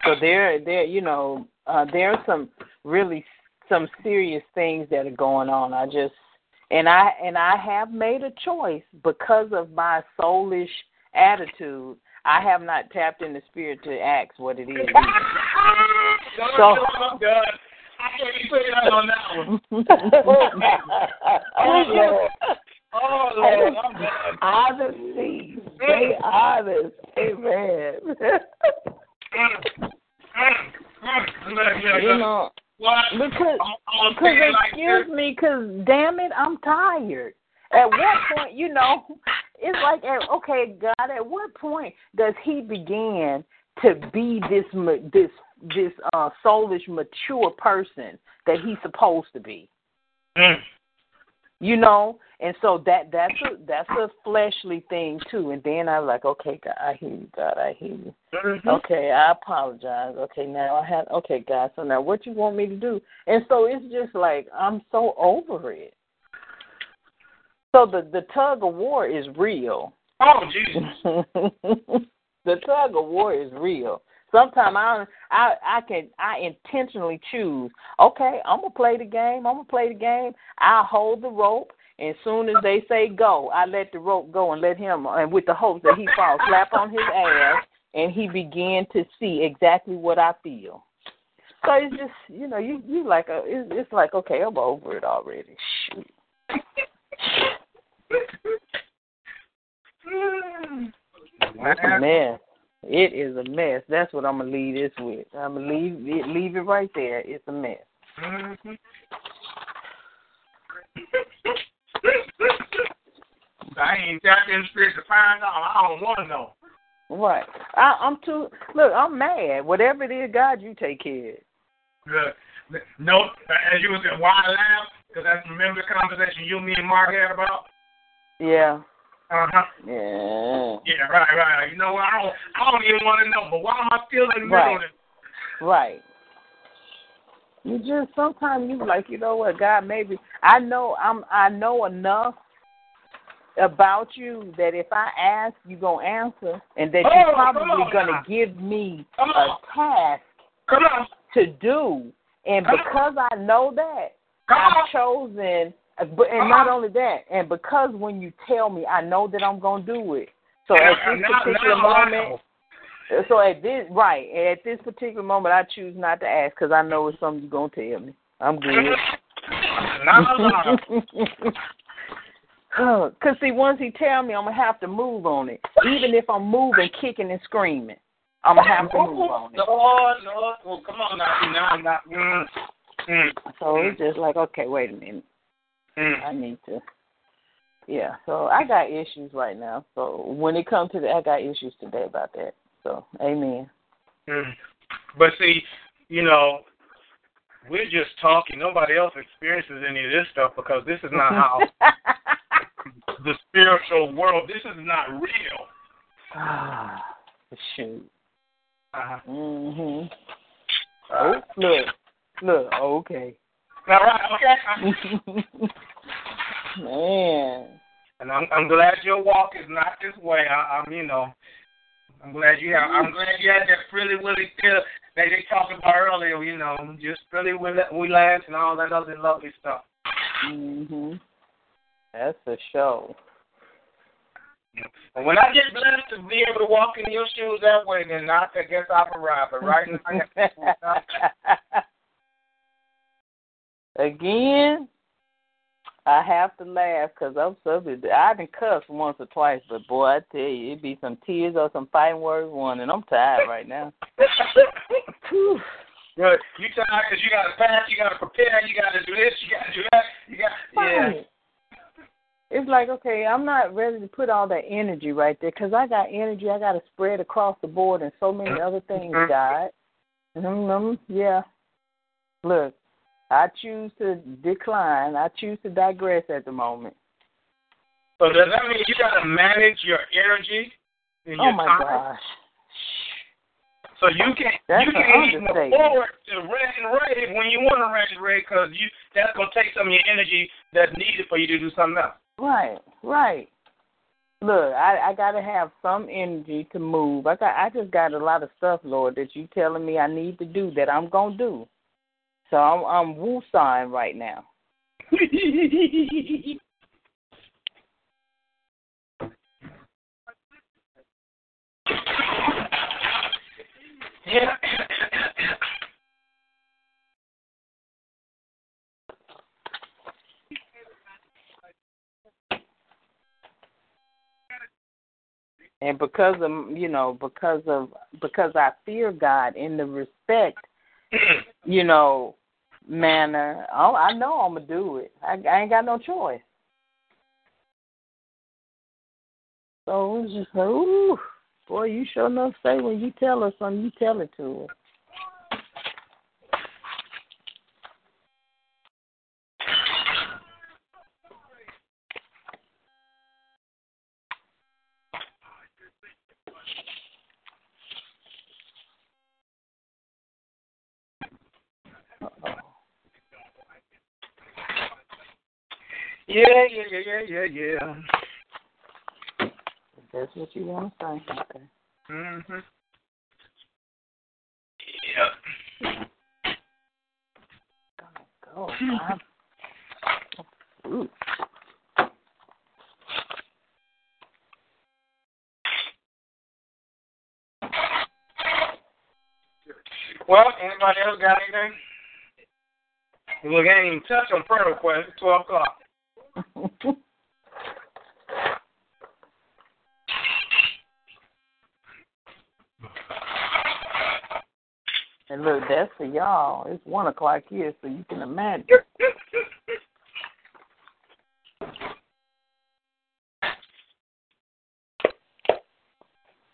S4: So there, there, you know, uh, there are some really some serious things that are going on. I just and I and I have made a choice because of my soulish attitude. I have not tapped in the spirit to ask what it is. [laughs]
S3: So. I can't even put it on that one. [laughs] Oh, Lord, I'm done.
S2: Honesty. Stay honest. Amen.
S3: Look, look,
S4: you know,
S3: What?
S4: because
S3: I'm, I'm
S4: because
S3: saying like
S4: excuse me, because damn it, I'm tired. At what point, you know, it's like, okay, God, at what point does He begin to be this this this uh soulish mature person that he's supposed to be.
S3: Mm.
S4: You know, and so that that's a that's a fleshly thing too. And then I was like, okay, God, I hear you, God, I hear you.
S3: Mm-hmm.
S4: Okay, I apologize. Okay, now I have okay, God. So now what you want me to do? And so it's just like I'm so over it. So the the tug of war is real.
S3: Oh Jesus. [laughs]
S4: the tug of war is real. Sometimes I I I can I intentionally choose. Okay, I'm gonna play the game. I'm gonna play the game. I hold the rope, and as soon as they say go, I let the rope go and let him, and with the hopes that he falls, slap on his ass, and he begin to see exactly what I feel. So it's just you know you you like a it's, it's like okay I'm over it already. Shoot. [laughs] Mess. It is a mess. That's what I'm gonna leave this with. I'm gonna leave it, leave it right there. It's a mess.
S3: Mm-hmm. [laughs] I ain't tapped in spirit to find out. I don't want to know.
S4: Right. I, I'm too. Look, I'm mad. Whatever it is, God, you take care.
S3: Good. No, as you was saying, why laugh? Because I remember the conversation you, me, and Mark had about.
S4: Yeah.
S3: Uh huh.
S4: Yeah.
S3: Yeah, right, right. You know what? I don't, I don't even want to know, but why am I still in the
S4: Right.
S3: middle of it?
S4: Right. You just sometimes you like, you know what, God, maybe I know I'm I know enough about you that if I ask, you gonna answer, and that
S3: Oh,
S4: you're probably gonna give me a task
S3: Come on.
S4: to do, and because I know that, I've chosen. Uh, But and not only that, and because when you tell me, I know that I'm gonna do it. So at this particular moment, so at this right at this particular moment, I choose not to ask because I know it's something you're gonna tell me. I'm [laughs] good.
S3: Now, now. [laughs]
S4: Cause see, once he tell me, I'm gonna have to move on it. Even if I'm moving, kicking and screaming, I'm gonna have to move on it.
S3: Lord, Lord, well, come on now. Now not. Mm, mm,
S4: So it's just like, okay, wait a minute.
S3: Mm.
S4: I need to. Yeah. So I got issues right now. So when it comes to that, I got issues today about that. So amen.
S3: Mm. But see, you know, we're just talking. Nobody else experiences any of this stuff because this is not how [laughs] the spiritual world. This is not real.
S4: Ah, shoot.
S3: Uh-huh.
S4: Mhm. Oh, look, look. Okay.
S3: All right, okay. [laughs]
S4: Man.
S3: And I'm I'm glad your walk is not this way. I, I'm you know, I'm glad you have. I'm glad you had that Frilly Willy feel that they talked about earlier. You know, just Frilly Willy we Lance and all that other lovely stuff.
S4: Mhm. That's for sure.
S3: And when I get blessed to be able to walk in your shoes that way, then I I guess I've arrived. But right now, [laughs] [laughs]
S4: Again, I have to laugh because I'm so busy. I done cussed once or twice, but boy, I tell you, it'd be some tears or some fighting words one, and I'm tired right now. Whew. [laughs]
S3: Good. You tired because you got to pass, you got to prepare, you got to do this, you got to do that, you got yeah.
S4: Right. It's like, okay, I'm not ready to put all that energy right there because I got energy I got to spread across the board and so many other things,
S3: Mhm.
S4: God. Mm-hmm. Yeah. Look, I choose to decline. I choose to digress at the moment.
S3: So does that mean you got to manage your energy and
S4: Oh
S3: your
S4: my
S3: time?
S4: gosh.
S3: So you can
S4: That's
S3: you
S4: an
S3: can even afford to rent and rave when you want to rent and rave because you that's gonna take some of your energy that's needed for you to do something else.
S4: Right, right. Look, I I gotta have some energy to move. I got I just got a lot of stuff, Lord, that you telling me I need to do that I'm gonna do. So I'm I'm woo-sawing right now.
S3: yeah. [laughs]
S4: And because of you know, because of because I fear God in the respect, you know, manner, oh, I know I'm gonna do it. I, I ain't got no choice. So it's just like, ooh, Boy, you sure enough say when you tell us something, you tell it to us.
S3: Yeah, yeah, yeah, yeah, yeah, yeah.
S4: If that's what you want to say. Okay.
S3: Mhm. Yeah.
S4: Go. I'm- Ooh.
S3: Well, anybody else got anything? We ain't even touch on prayer requests. It's twelve o'clock.
S4: And look, that's for y'all. It's one o'clock here, so you can imagine.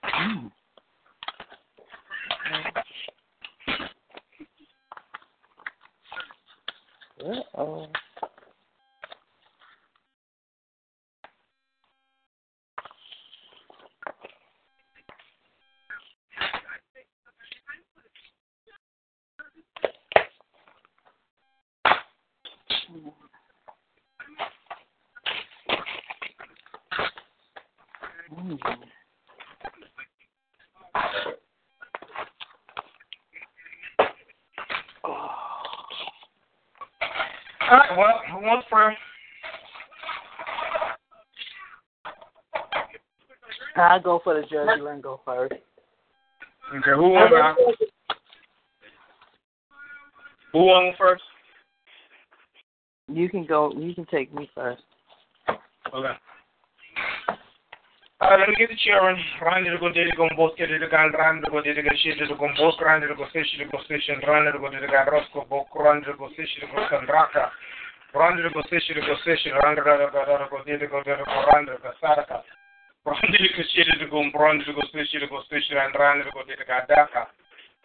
S4: Mm. Uh-oh. Mm.
S3: All right, well, who wants prayer?
S4: I go for the Jersey him go first.
S3: Okay, who uh, Who wants first?
S4: You can go. You can take me first.
S3: Okay. Uh, let me get the children. Run to go to the gombos, get the gun, run to go to the shit to the gombos, run to go fish to go station, run to go to the gun, rosco, book, run to go fish to go sandraka, run to go fish to go station, run to go to the go to the run to go saraka, run to go shit to go, run to go fish to go station, and run to go to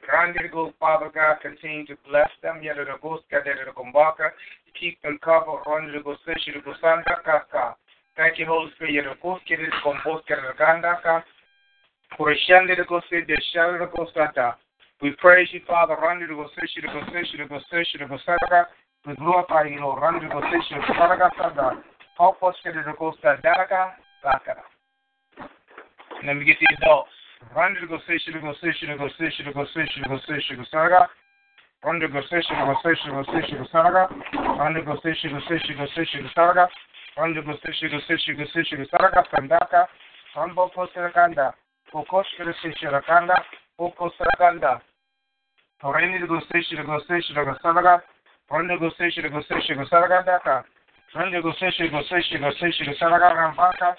S3: the to go, Father God, continue to bless them. Get the gombaka, keep them covered, run to go fish to go sandraka. Thank you, Holy Spirit. You're the ghost, get it, compose, get gandaka. For a shande the ghost, the shande the we praise you, Father. Run to go fish to go fish to go fish to go saraka. We glorify you, Lord. Run to go fish to go saraka, saraka. Help us get the daraka, sakara. And then we get the adults. Run to go to go to go to go to go fish to go. Run to go to go to go fish to go saraka. Run to go to go fish to go fish to go saraka. Rando gosishi gosishi gosishi gosaraka sandaka. Rambo kosarakanda. Pokosh gosishi rakanda. Poko sarakanda. Toreni gosishi gosishi gosaraka. Rando gosishi gosishi gosarakanda. Rando gosishi gosishi gosishi gosaraka rampaka.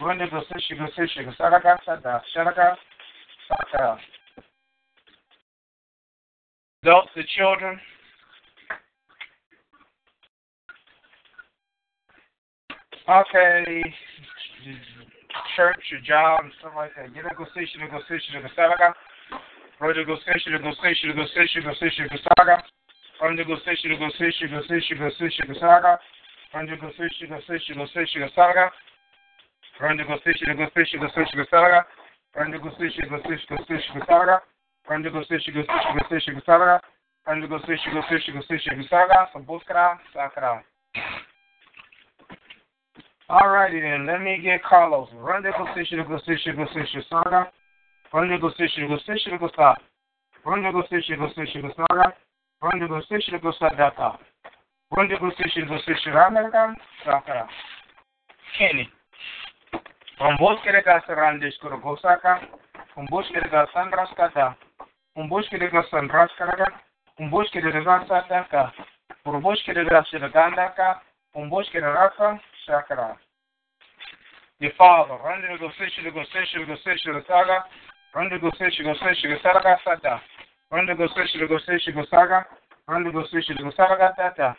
S3: Rando gosishi gosishi gosaraka sada. Sharaka. Saka. Adults, the children, Okay, church, your job, and stuff like that. Get a go station, go station, go saga. Roger go station, go station, go station, go station, go saga. Roger go station, go station, go station, go station, go saga. Roger go station, go station, go station, go saga. Roger go station, go station, go station, go saga. Roger go station, go station, go station, go saga. Roger go station, go station, go station, go saga. Roger go station, go station, go saga. Some buskara, sakara. Alrighty then, let me get Carlos. Run the position, position, position, saga. Run the position, The position, go stop. Run the position, The position, go saga. Run the position, go sadaka. Run the position, position, American, sakara. Kenny. Un bosque de casa randes kuro gosaka. Un bosque de casa sandraskata. Un bosque de casa sandraskata. Un bosque de casa sadaka. Un bosque de casa gandaka. Un bosque de rafa. Sakara. Your father, run to go fish to go fish to go fish to the saga, run to go fish to go fish to go saga sata, run to go fish to go fish to go saga, run to go fish to go saga tata,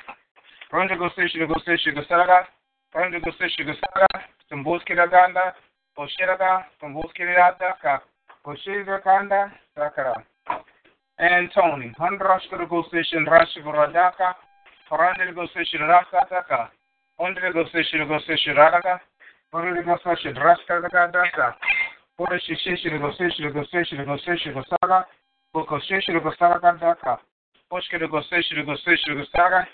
S3: run to go fish to go fish to go saga, run to go fish to go saga, some bosque da ganda, Poshiraga, Kumbuskiradaka, Poshirakanda, Sakara. And Tony, Hundrashka go station Rashikuradaka, Paranda go station Rasataka, Under go station go station Radaga, Under go station Raskadaka Daka, Porishi station go station go station go station go saga, Boko station go saga Daka, Poshka go station go station go saga,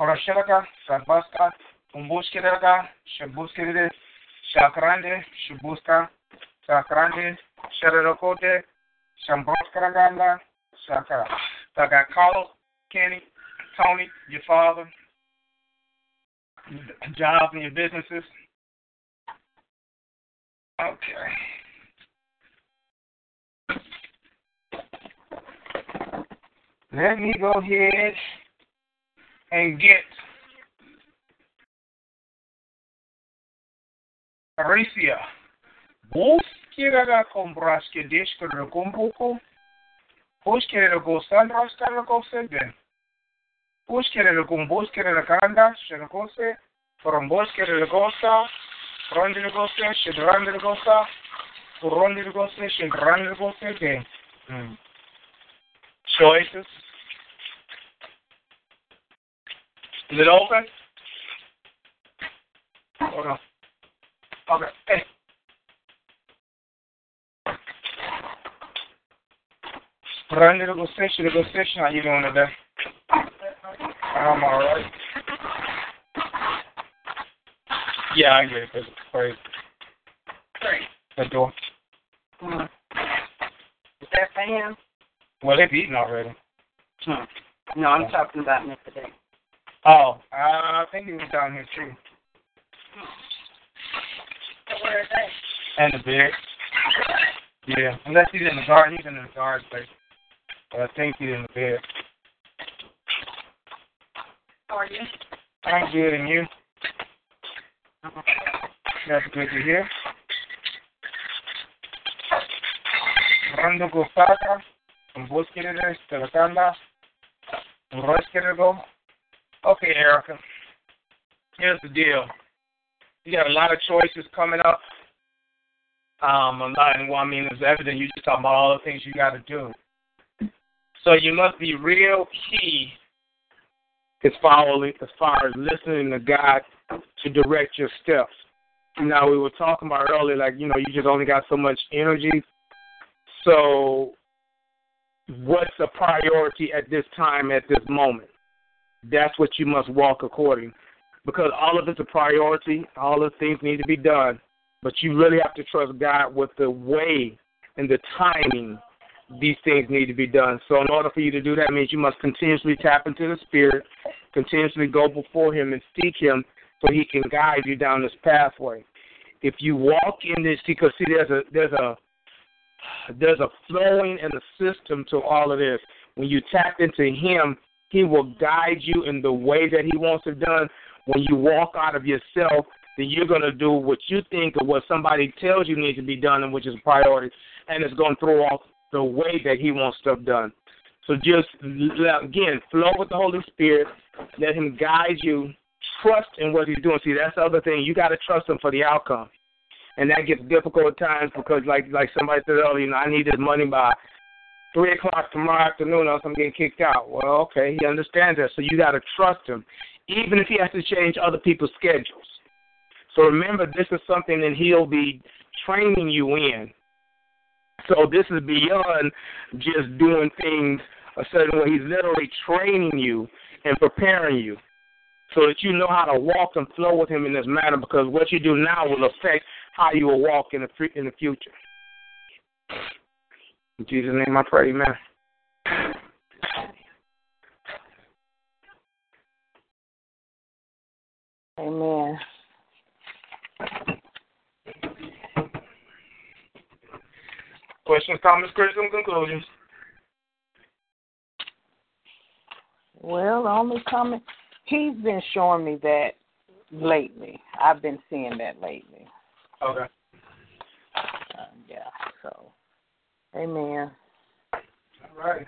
S3: Horashaka, Sabaska, Kumbuskiraga, Shabuskiride, Shakrande, Shubuska, Shakrande, Sharakote, Shamboskaraganda, Shakara. So I got Carlos, Kenny, Tony, your father, jobs and your businesses. Okay. Let me go ahead and get Aricia. Búsqueda compras que descarga com pouco. Búsqueda com sandras carga com sede. Búsqueda com búsqueda canda, chega com se. From búsqueda gosta, ronde de gosta, chedrando de gosta, ronde de gosta, chedrando de gosta de. Choices. Is it open? Hold on. Okay. Hey. Randy, the station, the station. How you doing today? I'm all right. Yeah, I get it. It's crazy. The door.
S4: Mm. Is that fan?
S3: Well, they've eaten already.
S4: Hmm. No, I'm talking about me today.
S3: Oh, uh, I think he was down here too.
S4: Where is that?
S3: And the bed. Yeah, unless he's in the garden. He's in the garden place. But I think he's in the bed.
S4: How are you?
S3: I'm good, and you? That's good to hear. Rando Gustaka, from Buskiride, Telekanda, from Roskirego. Okay, Erica. Here's the deal. You got a lot of choices coming up. Um, a lot, what I mean is evident. You just talking about all the things you got to do. So you must be real key as far as far as listening to God to direct your steps. Now we were talking about earlier, like you know, you just only got so much energy. So, what's a priority at this time, at this moment? That's what you must walk according, because all of it's a priority. All of the things need to be done, but you really have to trust God with the way and the timing these things need to be done. So, in order for you to do that, means you must continuously tap into the Spirit, continuously go before Him and seek Him, so He can guide you down this pathway. If you walk in this, because see, there's a there's a there's a flowing and a system to all of this. When you tap into Him, He will guide you in the way that He wants it done. When you walk out of yourself, then you're going to do what you think or what somebody tells you needs to be done, and which is a priority, and it's going to throw off the way that He wants stuff done. So just again, flow with the Holy Spirit. Let Him guide you. Trust in what He's doing. See, that's the other thing. You got to trust Him for the outcome, and that gets difficult at times because, like like somebody said earlier, you know, I need this money by three o'clock tomorrow afternoon, else I'm getting kicked out. Well, okay, He understands that. So you got to trust Him, even if He has to change other people's schedules. So remember, this is something that He'll be training you in. So this is beyond just doing things a certain way. He's literally training you and preparing you so that you know how to walk and flow with him in this manner because what you do now will affect how you will walk in the in the future. In Jesus' name I pray, amen.
S4: Amen.
S3: Questions, comments, criticism, conclusions.
S4: Well, the only comment he's been showing me that lately. I've been seeing that lately.
S3: Okay.
S4: Uh, yeah. So, amen.
S3: All right.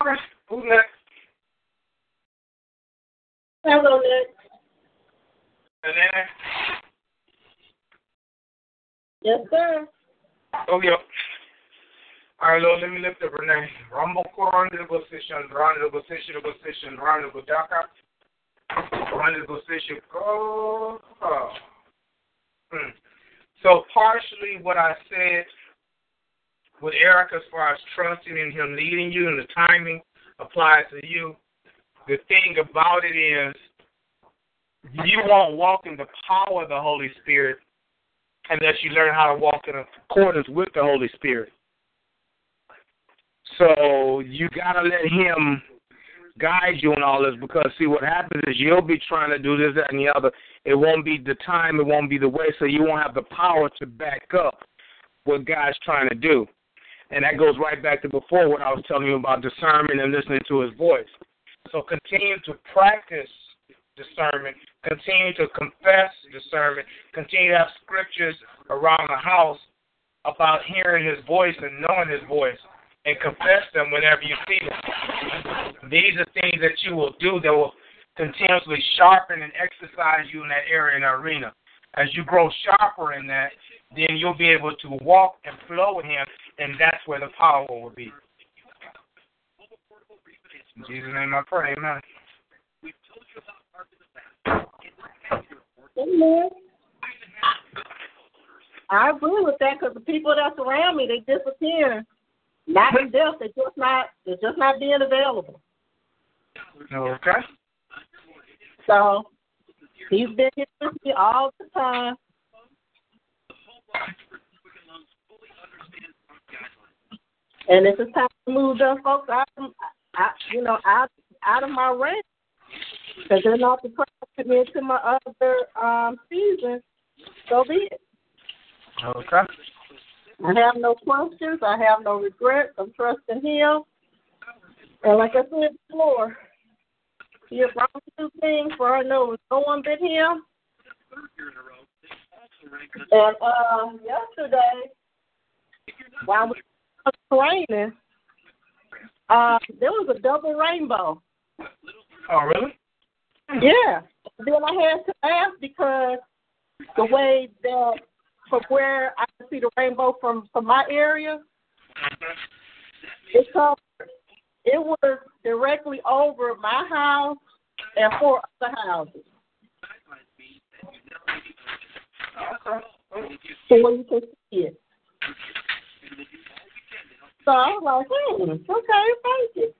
S3: Okay. Who's next?
S5: Hello, Nick.
S3: Renee?
S5: Yes, sir.
S3: Oh, yeah. All right, Lord, let me lift up Renee. Rumble Koran, the position, run the position, the position, run the Budaka, So, partially what I said with Eric as far as trusting in him leading you and the timing applies to you. The thing about it is, you won't walk in the power of the Holy Spirit unless you learn how to walk in accordance with the Holy Spirit. So you gotta let him guide you in all this because see what happens is you'll be trying to do this, that, and the other. It won't be the time, it won't be the way, so you won't have the power to back up what God's trying to do. And that goes right back to before what I was telling you about discernment and listening to his voice. So continue to practice discernment, continue to confess discernment, continue to have scriptures around the house about hearing his voice and knowing his voice and confess them whenever you see them. These are things that you will do that will continuously sharpen and exercise you in that area and arena. As you grow sharper in that, then you'll be able to walk and flow with Him, and that's where the power will be. In Jesus' name I pray, amen.
S5: Amen. I agree with that because the people that surround me, they disappear. Not in death, they're just not they're just not being available.
S3: Okay.
S5: So he's been here with me all the time. And it's time to move them folks out, out you know, out out of my range, because they're not depressing me into my other um season, so be it.
S3: Okay.
S5: I have no questions. I have no regrets. I'm trusting Him. And like I said before, He has brought through things for I know it's no one but Him. And uh, yesterday, while we was raining, uh, there was a double rainbow.
S3: Oh, really?
S5: Yeah. Then I had to ask because the way that from where I see the rainbow from from my area, it it was directly over my house and four other houses. So where you can see it. So I was like, hmm, okay, thank you.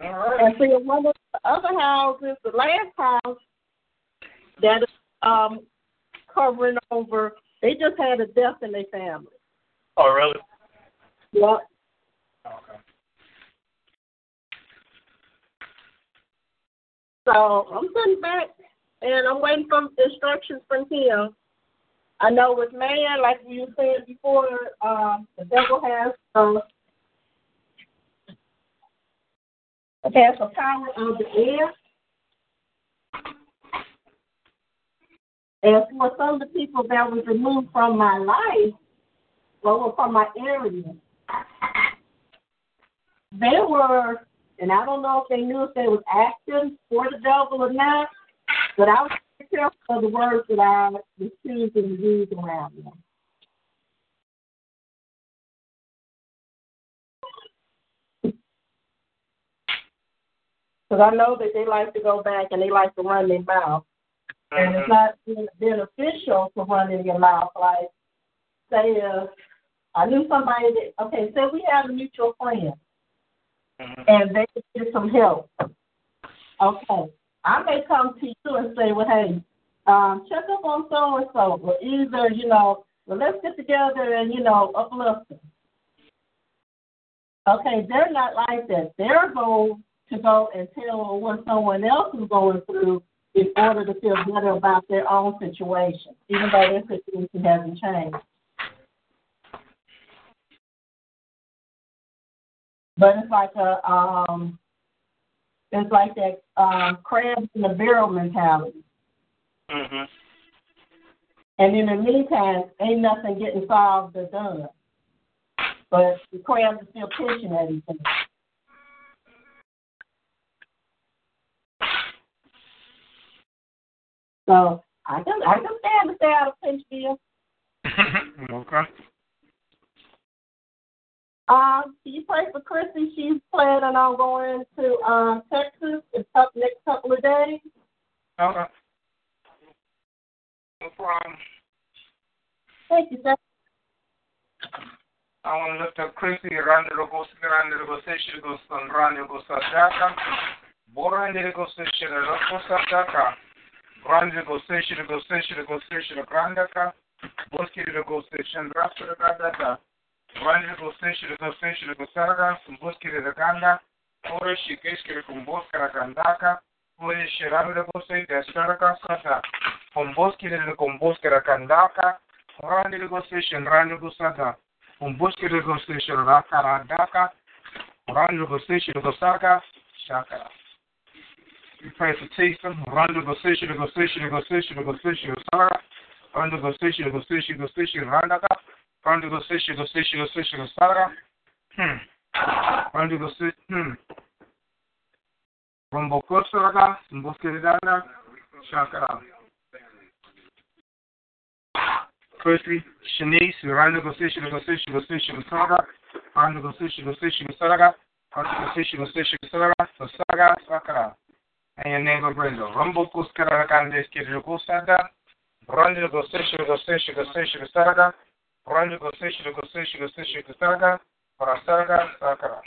S5: And see, one of the other houses, the last house that is um, covering over, they just had a death in their family.
S3: Oh, really?
S5: Yep.
S3: Okay.
S5: So I'm sitting back and I'm waiting for instructions from him. I know with man, like you were saying before, um, the devil has uh, has the power of the air. And for some of the people that was removed from my life, well, from my area, they were, and I don't know if they knew if they was acting for the devil or not, but I was careful of the words that I was choosing to use around them. [laughs] Because I know that they like to go back and they like to run their mouth. And it's not beneficial to run in your mouth. Like, say, if I knew somebody that, okay, say we have a mutual friend and they need some help. Okay, I may come to you and say, well, hey, um, check up on so and so, or either, you know, well, let's get together and, you know, uplift them. Okay, they're not like that. Their goal to go and tell what someone else is going through in order to feel better about their own situation, even though their situation hasn't changed. But it's like a um it's like that um crab in the barrel mentality.
S3: Mhm.
S5: And in the meantime, ain't nothing getting solved or done. But the crab is still pushing everything. So I can I can stand to stay out of Pinchville.
S3: okay.
S5: Um, you pray for Chrissy? She's planning on going to um Texas in the next couple of days.
S3: Okay. No problem.
S5: Thank you, sir.
S3: I want to lift up Chrissy, Randa Rogos, Grande Rogosation, Gostan, Randa Gosadaka, Borande Rogosation, Rogosadaka, Randa Rogosation, Rogosation, Rogosation, Grandaka, Boski Rogosation, Rasta Gandaka, Randa Rogosation, Rogosation, Rogosaraga, Boski Roganda, Ora Shikeski Kumboska Gandaka, Ora Shirami Rogosay, Desaraka Sata, Kumboski Kumboska Gandaka, Randa Rogosation, Randa Gosada, Umbuski Regostation Rakara Daka, Randu Gostation Gosaka, Shakara. We pray for Tisa, Randu Gostation, Gostation, Gostation, Gostation, Gosara, Randu Gostation, Gostation, Gostation, Randaka, Randu Gostation, Gostation, Gostation, Gosara, hmm. Randu Gostation, hmm. Rumbo Kosaraga, Umbuski Dana, Shakara. Christy, Shanice, Randa Gosisha, Gosisha, Gosisha, Gosaraga, Randa Gosisha, Gosisha, Gosaraga, Randa Gosisha, Gosisha, Gosaraga, Gosaraga, Sakara. And your name of Brenda. Rumble Kuskara Kandes Kirikosada, Randa Gosisha, Gosisha, Gosisha, Gosaraga, Randa Gosisha, Gosisha, Gosisha, Gosaraga, Parasaraga, Sakara.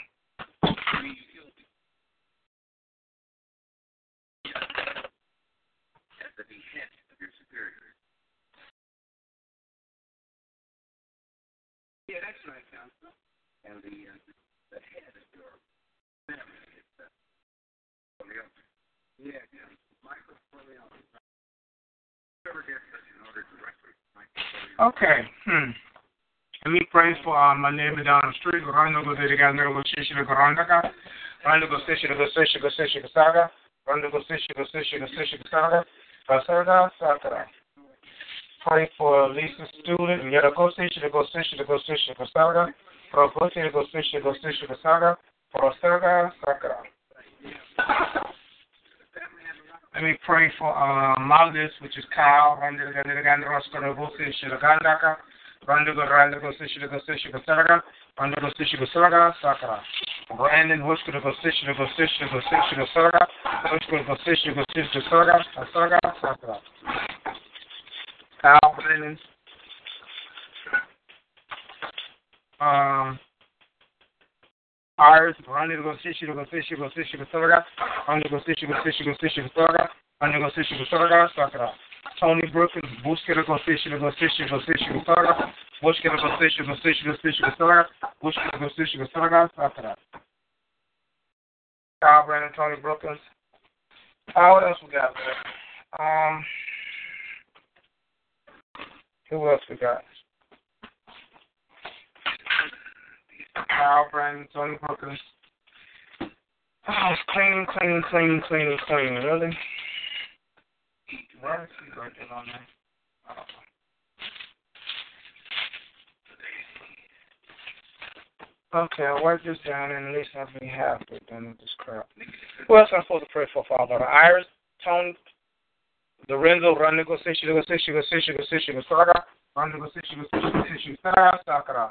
S3: And the uh, the head of your family is uh. Okay. Hmm. Let me pray for uh, my neighbor down the street. Rando go there again. Go shishi go randaka. Rando go shishi go shishi go shishi go saga. Rando go shishi go shishi go shishi go saga. Saga sakara pray for Lisa student, and yet a go to go to go station to Saga, a go to go to go station to Saga, a Saga, Sakara. Let me pray for uh, Malgus, which is Kyle. Brandon Brennan. Um, Iris, Rani to go fish, to go fish, to go fish, to go Saga, Rani to go fish, to go fish, to go fish, to go Saga, Rani to go fish, to go Saga, Sakara. Tony Brookins, Bushka to go fish, to go fish, to go fish, to go Saga, Bushka to go fish, to go fish, to go fish, to go Saga, Bushka to go fish, to go Saga, Sakara. Kyle Brandon, Tony Brookins. Uh, what else we got there? Um, who else we got? Kyle Brandon, Tony Brookins. Oh, it's cleaning, cleaning, cleaning, cleaning, cleaning. Really? Where is he working on that? Oh. Okay, I'll write this down and at least I'll be halfway done with this crap. Who else am I supposed to pray for, Father? Iris, Tony, Lorenzo, run negotiation, negotiation, negotiation, negotiation, negotiation, run negotiation, negotiation, negotiation, Sakara.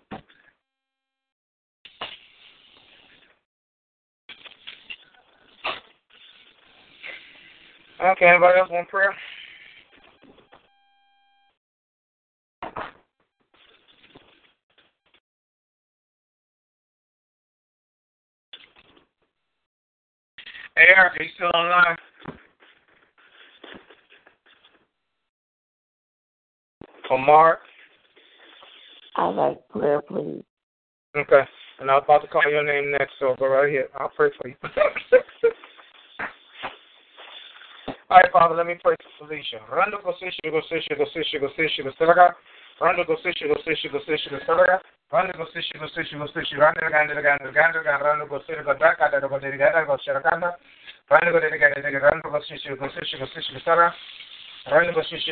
S3: Okay, anybody else want prayer? Hey, Eric, are you still online? For Mark?
S2: I like prayer, please.
S3: Okay. And I was about to call your name next, so go right here. I'll pray for you. [laughs] All right, Father, let me pray for Felicia. Rando Gosisha, Gosisha, Gosisha, Gosisha, Gosisha, Rando Gosisha, Gosisha, Gosisha, Gosisha, Rando Gosisha, Gosisha, Gosisha, Rando Ganda, Ganda, Ganda, Rando Gosisha, Ganda, Gosisha, Ganda, Rando Ganda, Rando Gosisha, Gosisha, Gosisha, Gosisha, Rando Gosisha,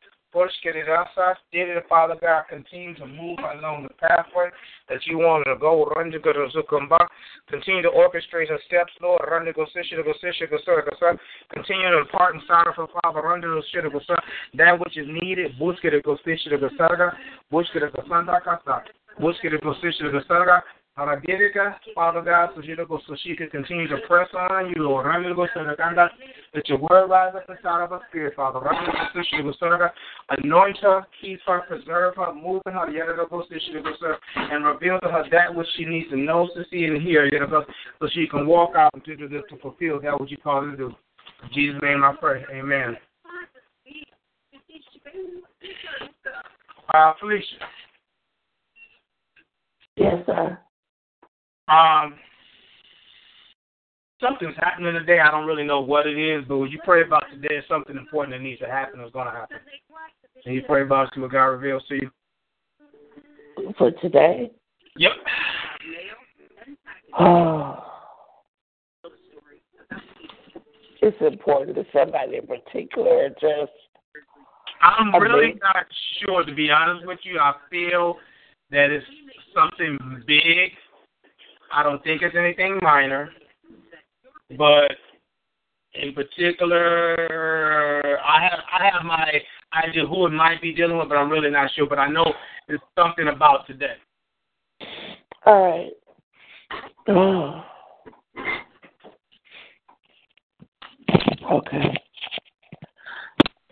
S3: go se go se go sara, umboskele de ka sa, umboskara ganda, korada, sakrandiste, umbosara ka, umboskere ganda, Rasa, did it, Father God, continue to move along the pathway that you want to go. Continue to orchestrate her steps, Lord. Continue to impart inside of her, Father, that which is needed. Father God, so she, can continue to press on you, Lord. Let your word rise up inside of her spirit, Father. Anoint her, keep her, preserve her, move in her, and reveal to her that which she needs to know, to see, and hear, so she can walk out and do this to fulfill that which you call her to do. In Jesus' name I pray. Amen. Uh, Felicia.
S2: Yes, sir.
S3: Um, something's happening today. I don't really know what it is, but when you pray about today? Something important that needs to happen is going to happen. And you pray about it what God reveals to you.
S2: For today?
S3: Yep.
S2: Oh. [sighs] It's important to somebody in particular. Just
S3: I'm really not sure, to be honest with you. I feel that it's something big I don't think it's anything minor, but in particular, I have I have my idea who it might be dealing with, but I'm really not sure. But I know it's something about today.
S2: All right. Oh. Okay.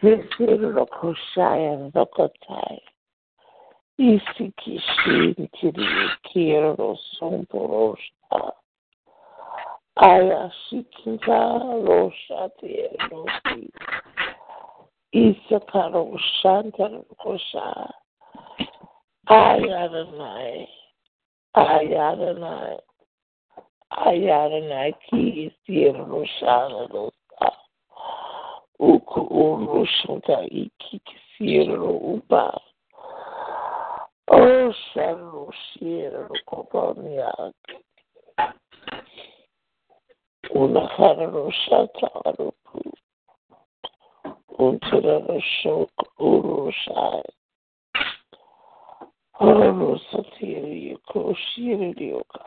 S2: This is local shy local time. Isikishintirikiero somporosha. Ayashikita rosha tierosi. Isakaro shantar kosha. Ayaranai. Ayaranai. Ayaranai ki istieroshana rosa. Uku urushanta ikikisiero upa. Oh, Shadow, Shiro, Koponiak. Unaharo Shatarupu. Untirano Shok Urushai. Horo Satiri Koshiri Yoga.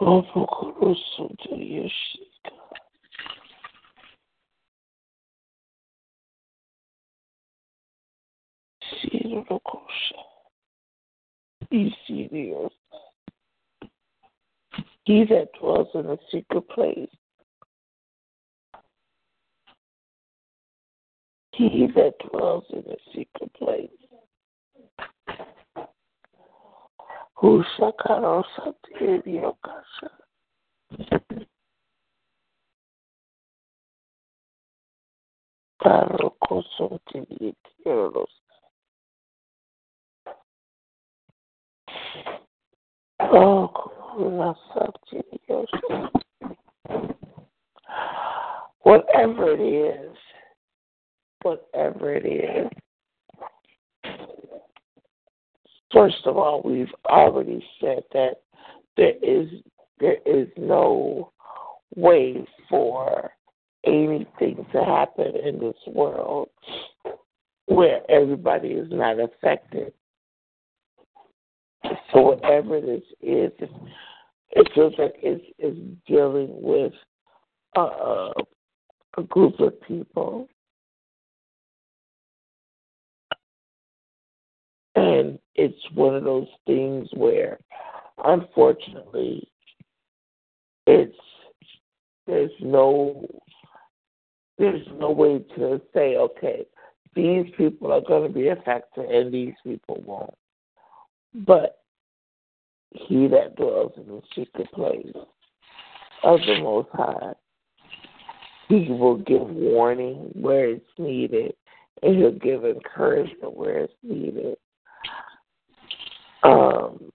S2: Opokoro Sutri Yoshika. He that dwells in the secret place. He that dwells in the secret place. Who shakarosa tiriokasha. Parokoso tiriokasha. Oh, whatever it is, whatever it is. First of all, we've already said that there is there is no way for anything to happen in this world where everybody is not affected so whatever this is, it feels like it's, it's dealing with a, a group of people. And it's one of those things where, unfortunately, it's there's no there's no way to say, okay, these people are going to be affected and these people won't. But he that dwells in the secret place of the Most High, he will give warning where it's needed, and he'll give encouragement where it's needed. Um,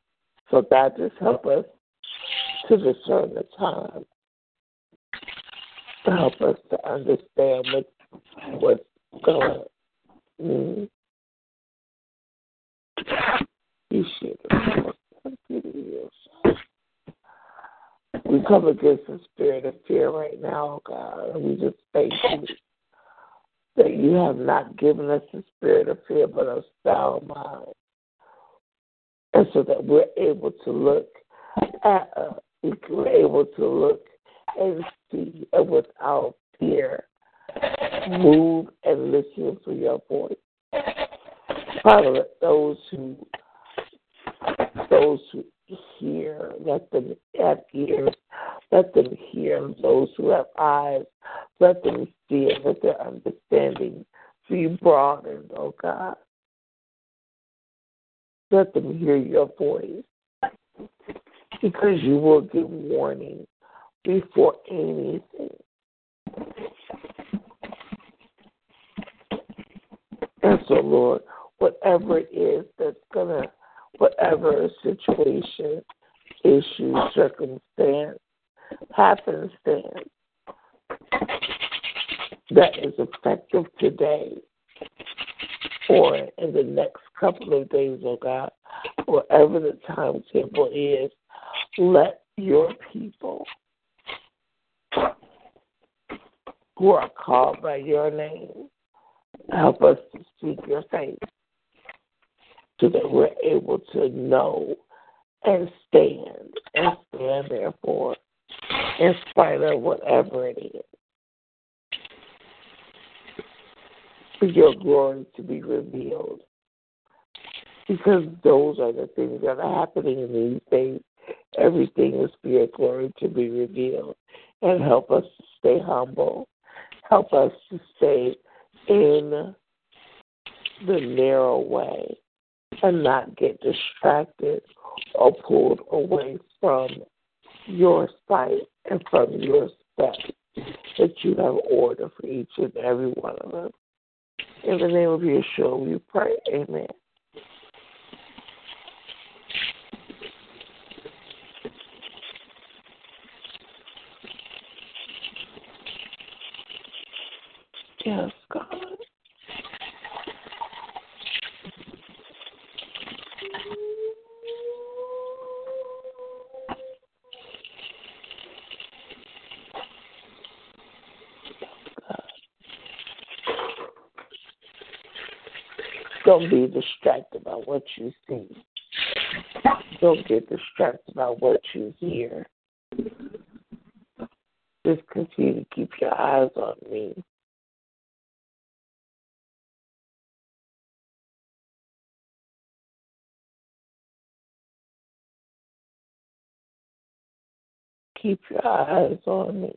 S2: so God just help us to discern the time, to help us to understand what what's going on. You should we come against the spirit of fear right now, God, and we just thank you that you have not given us the spirit of fear, but a sound mind. And so that we're able to look at, uh, we're able to look and see and without fear move and listen for your voice. Father, those who those who hear, let them have ears, let them hear. Those who have eyes, let them see it, let their understanding be broadened, oh God. Let them hear your voice. Because you will give warning before anything. And so, Lord, whatever it is that's going to, whatever situation, issue, circumstance, happenstance that is effective today or in the next couple of days, oh God, whatever the timetable is, let your people who are called by your name help us to seek your face so that we're able to know and stand and stand therefore in spite of whatever it is. For your glory to be revealed. Because those are the things that are happening in these days. Everything is for your glory to be revealed. And help us to stay humble. Help us to stay in the narrow way and not get distracted or pulled away from your sight and from your steps that you have ordered for each and every one of us. In the name of Yeshua, we pray. Amen. Yes, God. Don't be distracted by what you see. Don't get distracted by what you hear. Just continue to keep your eyes on me. Keep your eyes on me.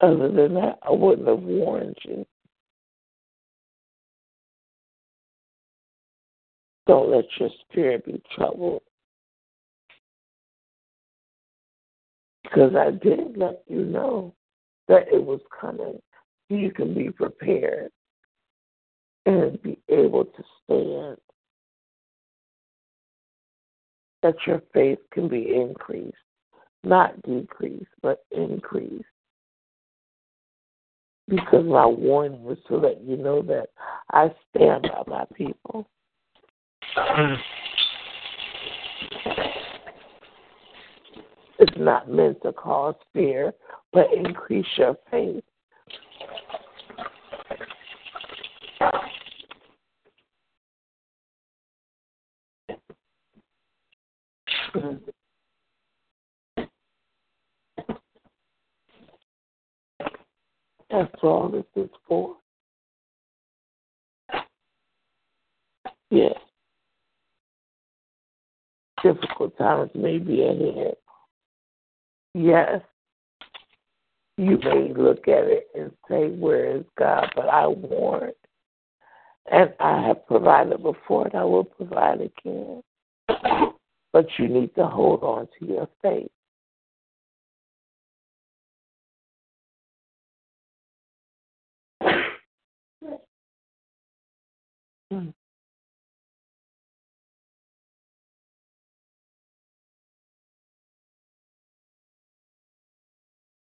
S2: Other than that, I wouldn't have warned you. Don't let your spirit be troubled. Because I did let you know that it was coming. You can be prepared and be able to stand. That your faith can be increased, not decreased, but increased because my warning was to let you know that I stand by my people. Mm-hmm. It's not meant to cause fear, but increase your faith. Mm-hmm. That's all this is for. Yes. Difficult times may be ahead. Yes. You may look at it and say, Where is God? But I warned And I have provided before and I will provide again. But you need to hold on to your faith. Mm.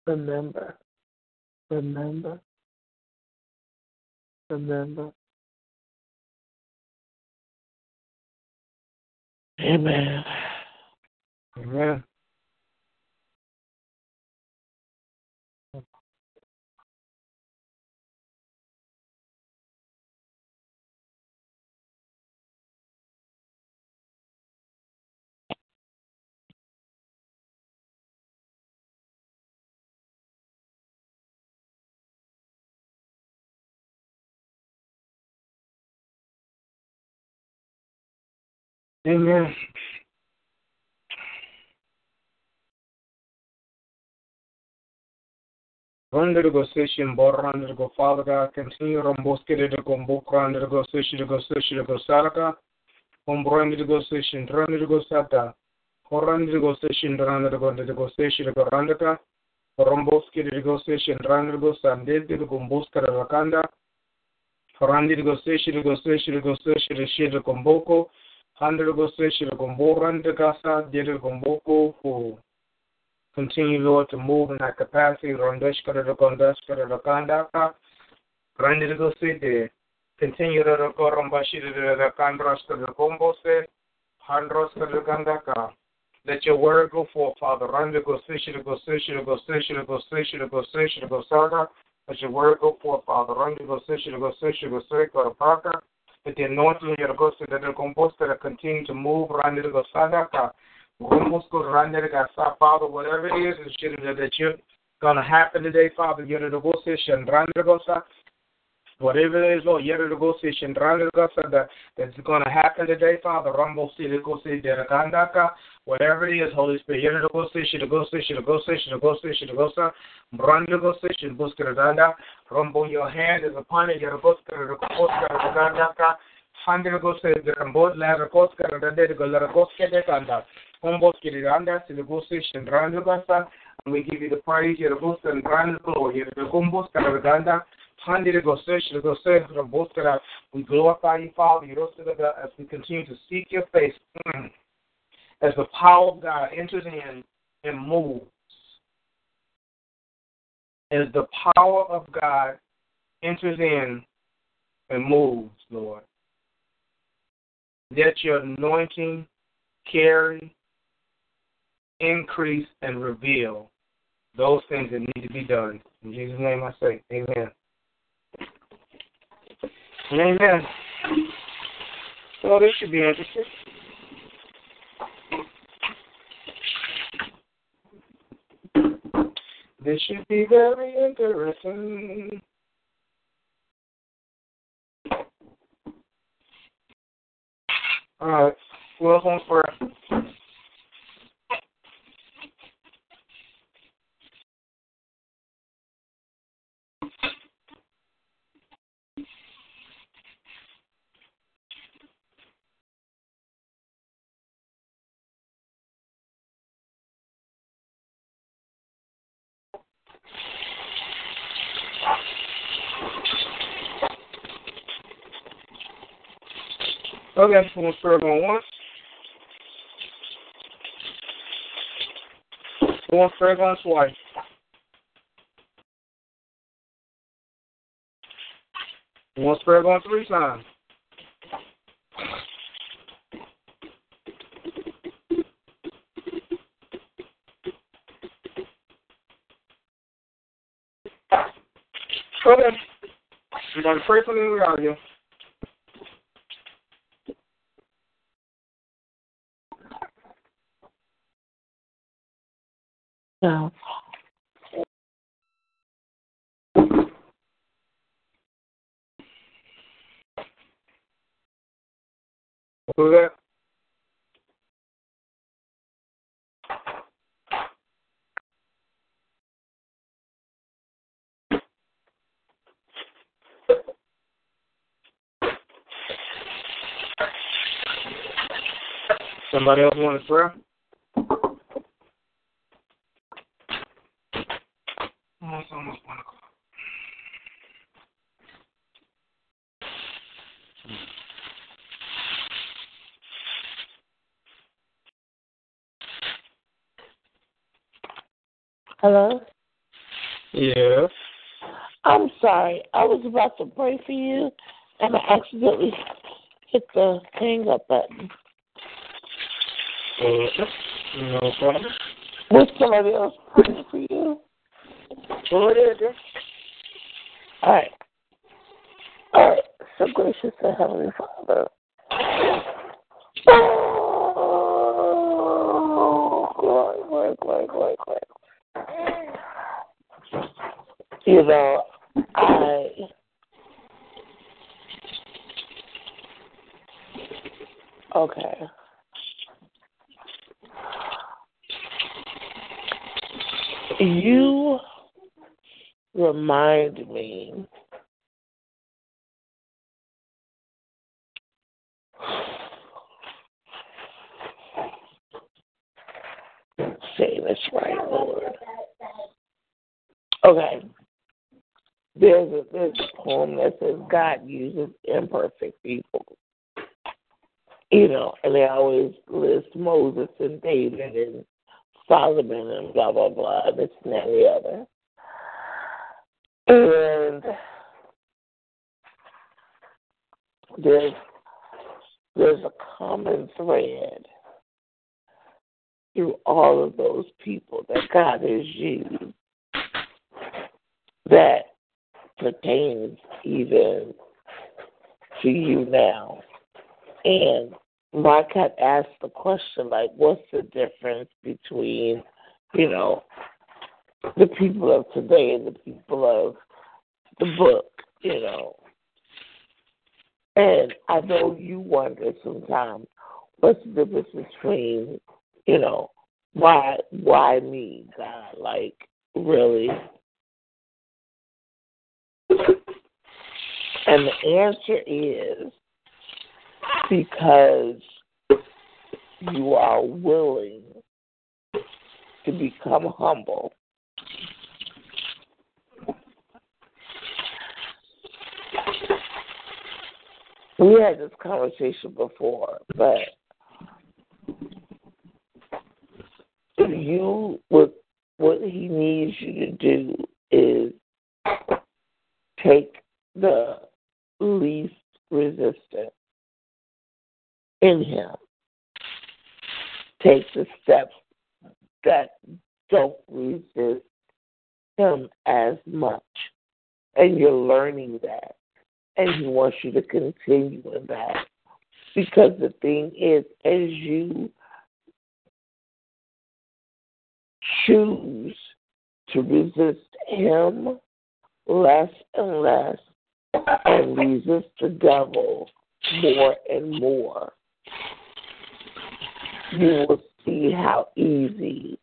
S2: Remember, remember, remember. Amen.
S3: Amen. Amen. Run go session, borran go Father God, continue romboske de go mbokran de go session go session go saraka, ombran de go session, run de go sata, horan de go session, run de go de go session go randaka, romboske de go session, run de go sandel go mboko, hundred go session go mboran de gasa, de go mboko for Continue, Lord, to move in that capacity. Rondeshkara to Kandaka. Randi to go sit there. Continue to go Rombashi to the Kandrashka to Kombose. Handroska to Kandaka. Let your word go forth, Father. Randi go Sishi to go to go to go to go to go Saga. Let your word go forth, Father. Randi go Sishi to go Sishi go Sishi go Paka. The anointing your go to the compost that continue to move. Randi to go Sadaka. Father, whatever it is is, that you're to happen today, Father, you're the position, Whatever it is, Lord, you're the position, that that's to happen today, Father. Rumble City, go see Derakandaka. Whatever it is, Holy Spirit, you're the Rumble, your hand is upon it, and we give you the praise, and Grand glory, We glorify you, Father, as we continue to seek your face, mm, as the power of God enters in and moves. As the power of God enters in and moves, Lord. Let your anointing carry increase, and reveal those things that need to be done. In Jesus' name I say, Amen. Amen. So this should be interesting. This should be very interesting. All right. Else wants Okay, we'll start on once. One fragrance twice. One fragrance three times. Okay. We're going to pray for me. We're out of here.
S2: So.
S3: Who's that? Somebody else want a prayer? It's almost one o'clock.
S2: Hello?
S3: Yes.
S2: I'm sorry. I was about to pray for you, and I accidentally hit the hang up button.
S3: Uh, no problem.
S2: Was somebody else praying for you?
S3: Go ahead, girl.
S2: All right. All right. So gracious and Heavenly Father. Oh, glory, glory, glory, glory. You know, I okay. You remind me saying this right, Lord. Okay. There's a there's a poem that says God uses imperfect people. You know, and they always list Moses and David and Solomon and blah blah blah, this and the other. And there's there's a common thread through all of those people that God has used that pertains even to you now. And Mark had asked the question, like, what's the difference between, you know, the people of today and the people of the book, you know? And I know you wonder sometimes what's the difference between, you know, why why me, God? Like, really? And the answer is because you are willing to become humble. We had this conversation before, but you what what he needs you to do is take the least resistance in him. Take the steps that don't resist him as much. And you're learning that. And he wants you to continue in that. Because the thing is, as you choose to resist him less and less and resist the devil more and more, you will see how easy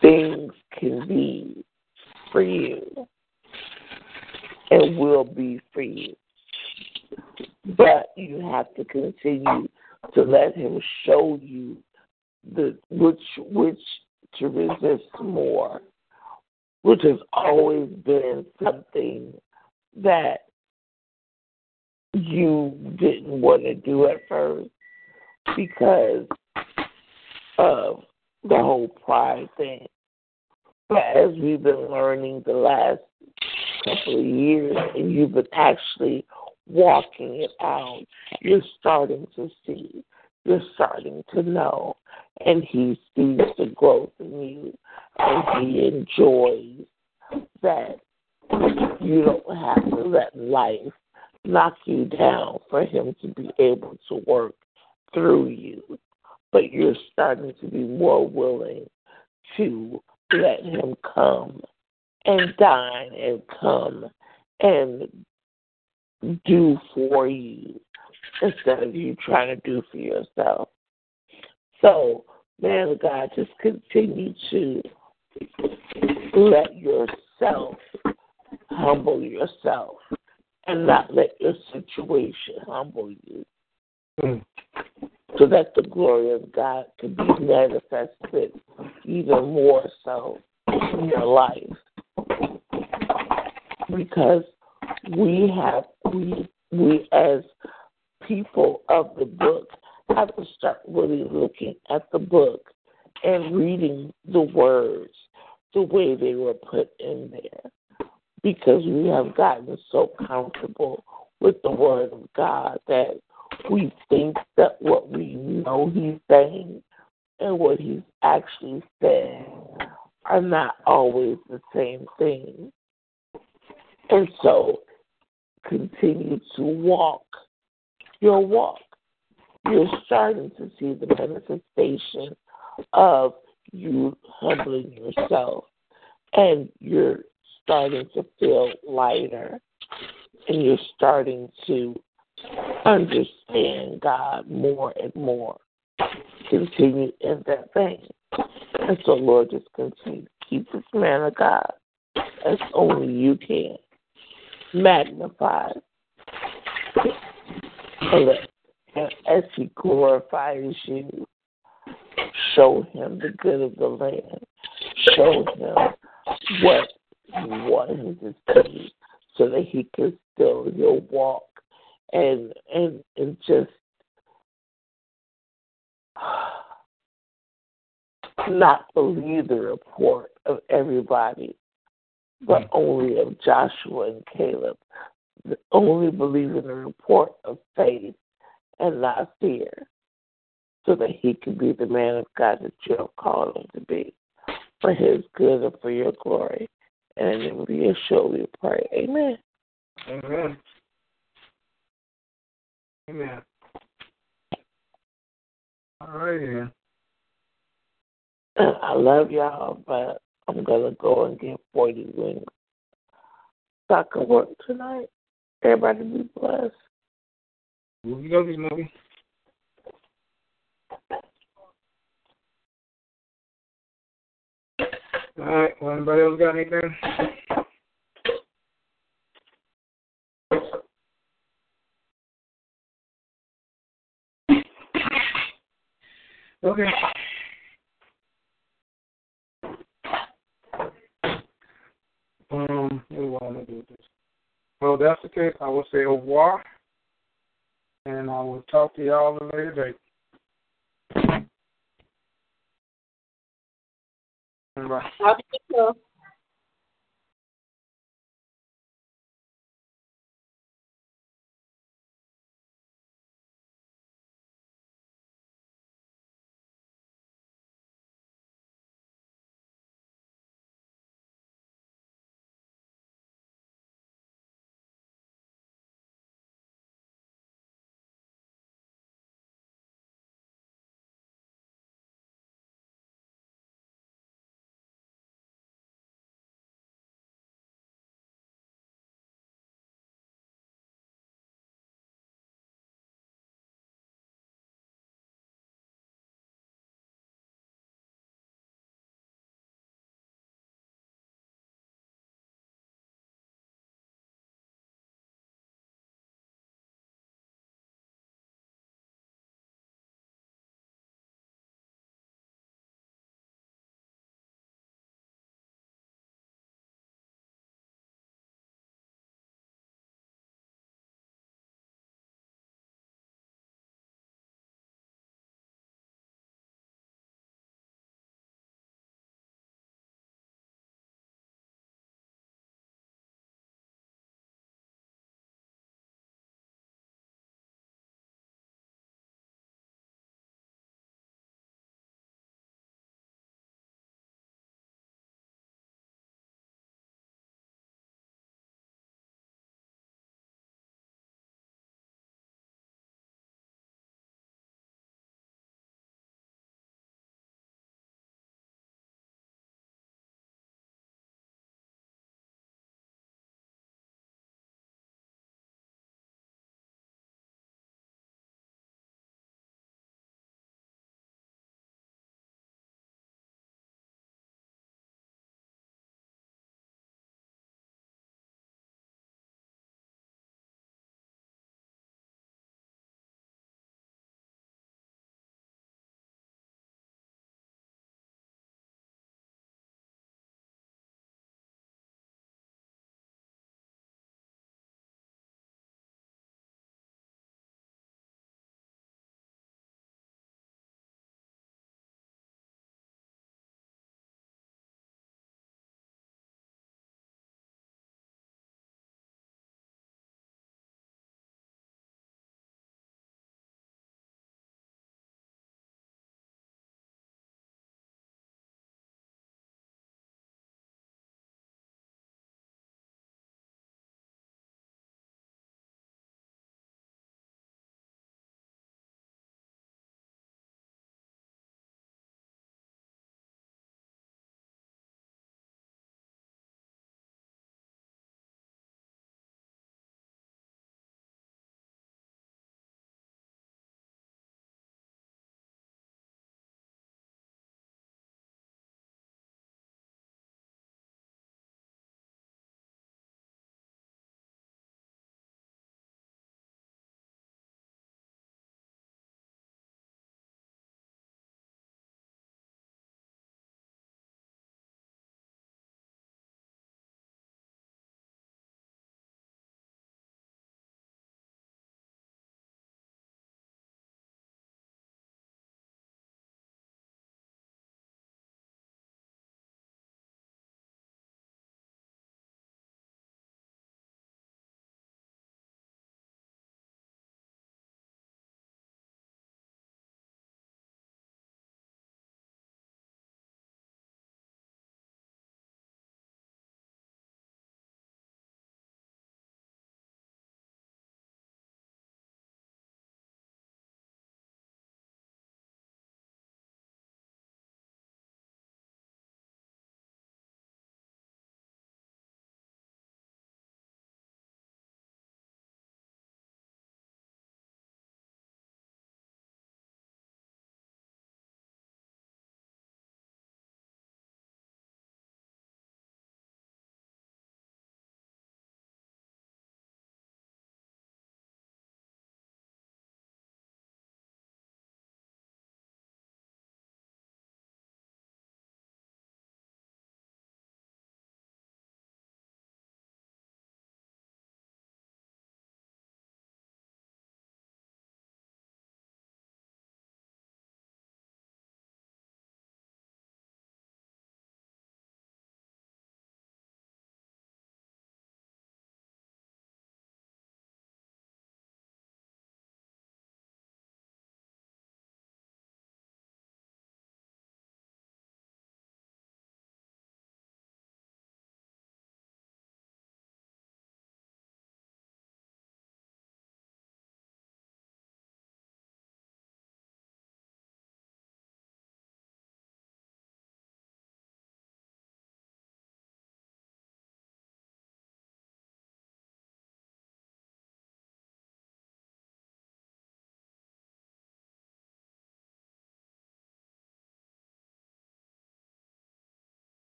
S2: things can be for you and will be for you. But you have to continue to let him show you the which which to resist more, which has always been something that you didn't want to do at first because of the whole pride thing. But as we've been learning the last couple of years and you've been actually walking it out, you're starting to see, you're starting to know, and he sees the growth in you, and he enjoys that you don't have to let life knock you down for him to be able to work through you. But you're starting to be more willing to let him come and dine and come and do for you instead of you trying to do for yourself. So, man of God, just continue to let yourself humble yourself and not let your situation humble you.
S3: Mm.
S2: so that the glory of God can be manifested even more so in your life. Because we have we we as people of the book have to start really looking at the book and reading the words the way they were put in there. Because we have gotten so comfortable with the word of God that we think that what we know he's saying and what he's actually saying are not always the same thing. And so continue to walk your walk. You're starting to see the manifestation of you humbling yourself and you're starting to feel lighter and you're starting to understand God more and more. Continue in that vein. And so, Lord, just continue to keep this man of God as only you can. Magnify and as he glorifies you, show him the good of the land. Show him what want him to see so that he can still walk and and and just [sighs] not believe the report of everybody, but hmm. only of Joshua and Caleb. Only believe in the report of faith and not fear, so that he can be the man of God that you have called him to be, for his good and for your glory. And it will be a show we pray. Amen.
S3: Amen. Amen. All right, then. [clears throat]
S2: I love y'all, but I'm gonna go and get forty wings. So I can work tonight. Everybody be blessed.
S3: Movie go, movie. All right. Well, anybody else got anything? Okay. Um, what do I want to do with this? Well, that's the case. I will say au revoir, and I will talk to y'all later date. Bye.
S6: With